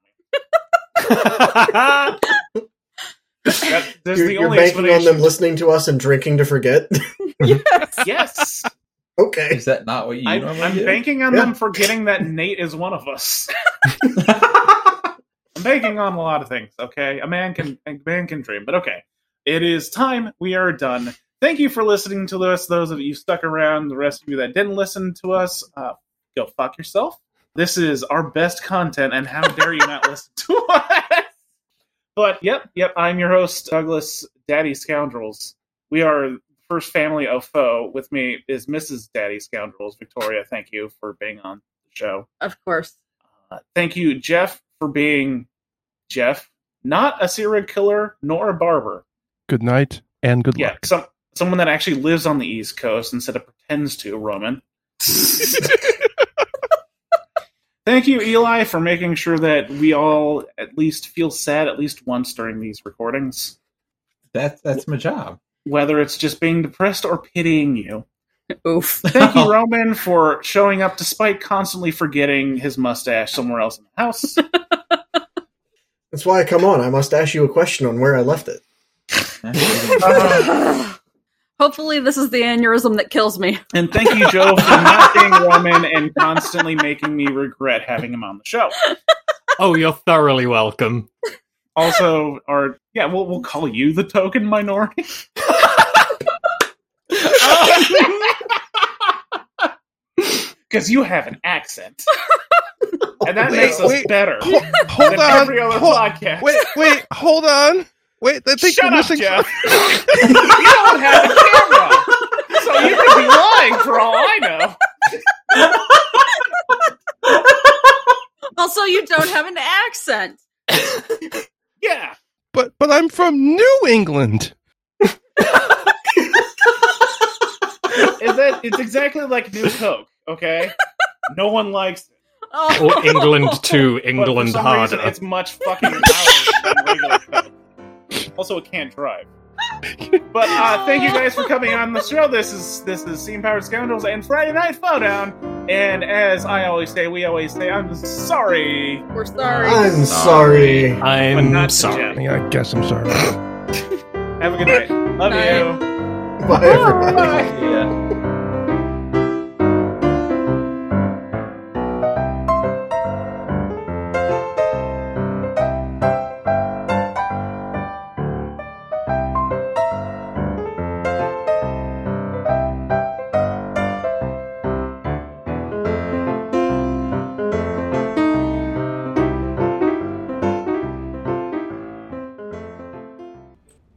That, You're, the you're only banking on them listening to us and drinking to forget. yes. Yes, okay. Is that not what you I, normally I'm do? banking on Yeah. them forgetting that Nate is one of us. I'm banking on a lot of things. Okay, a man can a man can dream, but okay, it is time. We are done. Thank you for listening to us. Those of you stuck around, the rest of you that didn't listen to us, uh, go fuck yourself. This is our best content, and how dare you not listen to us? But yep, yep. I'm your host, Douglas Daddy Scoundrels. We are the first family of foe. With me is Mrs. Daddy Scoundrels, Victoria. Thank you for being on the show. Of course. Uh, thank you, Jeff, for being Jeff, not a serial killer nor a barber. Good night and good Yeah, luck. some someone that actually lives on the East Coast instead of pretends to. Roman. Thank you, Eli, for making sure that we all at least feel sad at least once during these recordings, That's that's my job. Whether it's just being depressed or pitying you. Oof. Thank you, Roman, for showing up despite constantly forgetting his mustache somewhere else in the house. That's why I come on. I must ask you a question on where I left it. Uh, Hopefully, this is the aneurysm that kills me. And thank you, Joe, for not being Roman and constantly making me regret having him on the show. Oh, you're thoroughly welcome. Also, are yeah, we'll we'll call you the token minority. Because you have an accent, and that Wait, makes us wait. better Hold, hold than on. every other hold- podcast. wait, wait, hold on. Wait, I think Shut you're up, missing Jeff. you don't have a camera, so you could be lying for all I know. Also, you don't have an accent. Yeah, But but I'm from New England. is that it's exactly like New Coke? Okay, no one likes it. Oh, Or England to But for England some harder. reason, it's much fucking louder than regular Coke. Also, it can't drive. But uh, thank you guys for coming on the show. This is this is Steam Powered Scoundrels and Friday Night Flowdown. And as I always say, we always say, I'm sorry. we're sorry. I'm sorry. But I'm not sorry. I guess I'm sorry. Have a good night. Love Night. you. Bye, everybody. Bye. Yeah.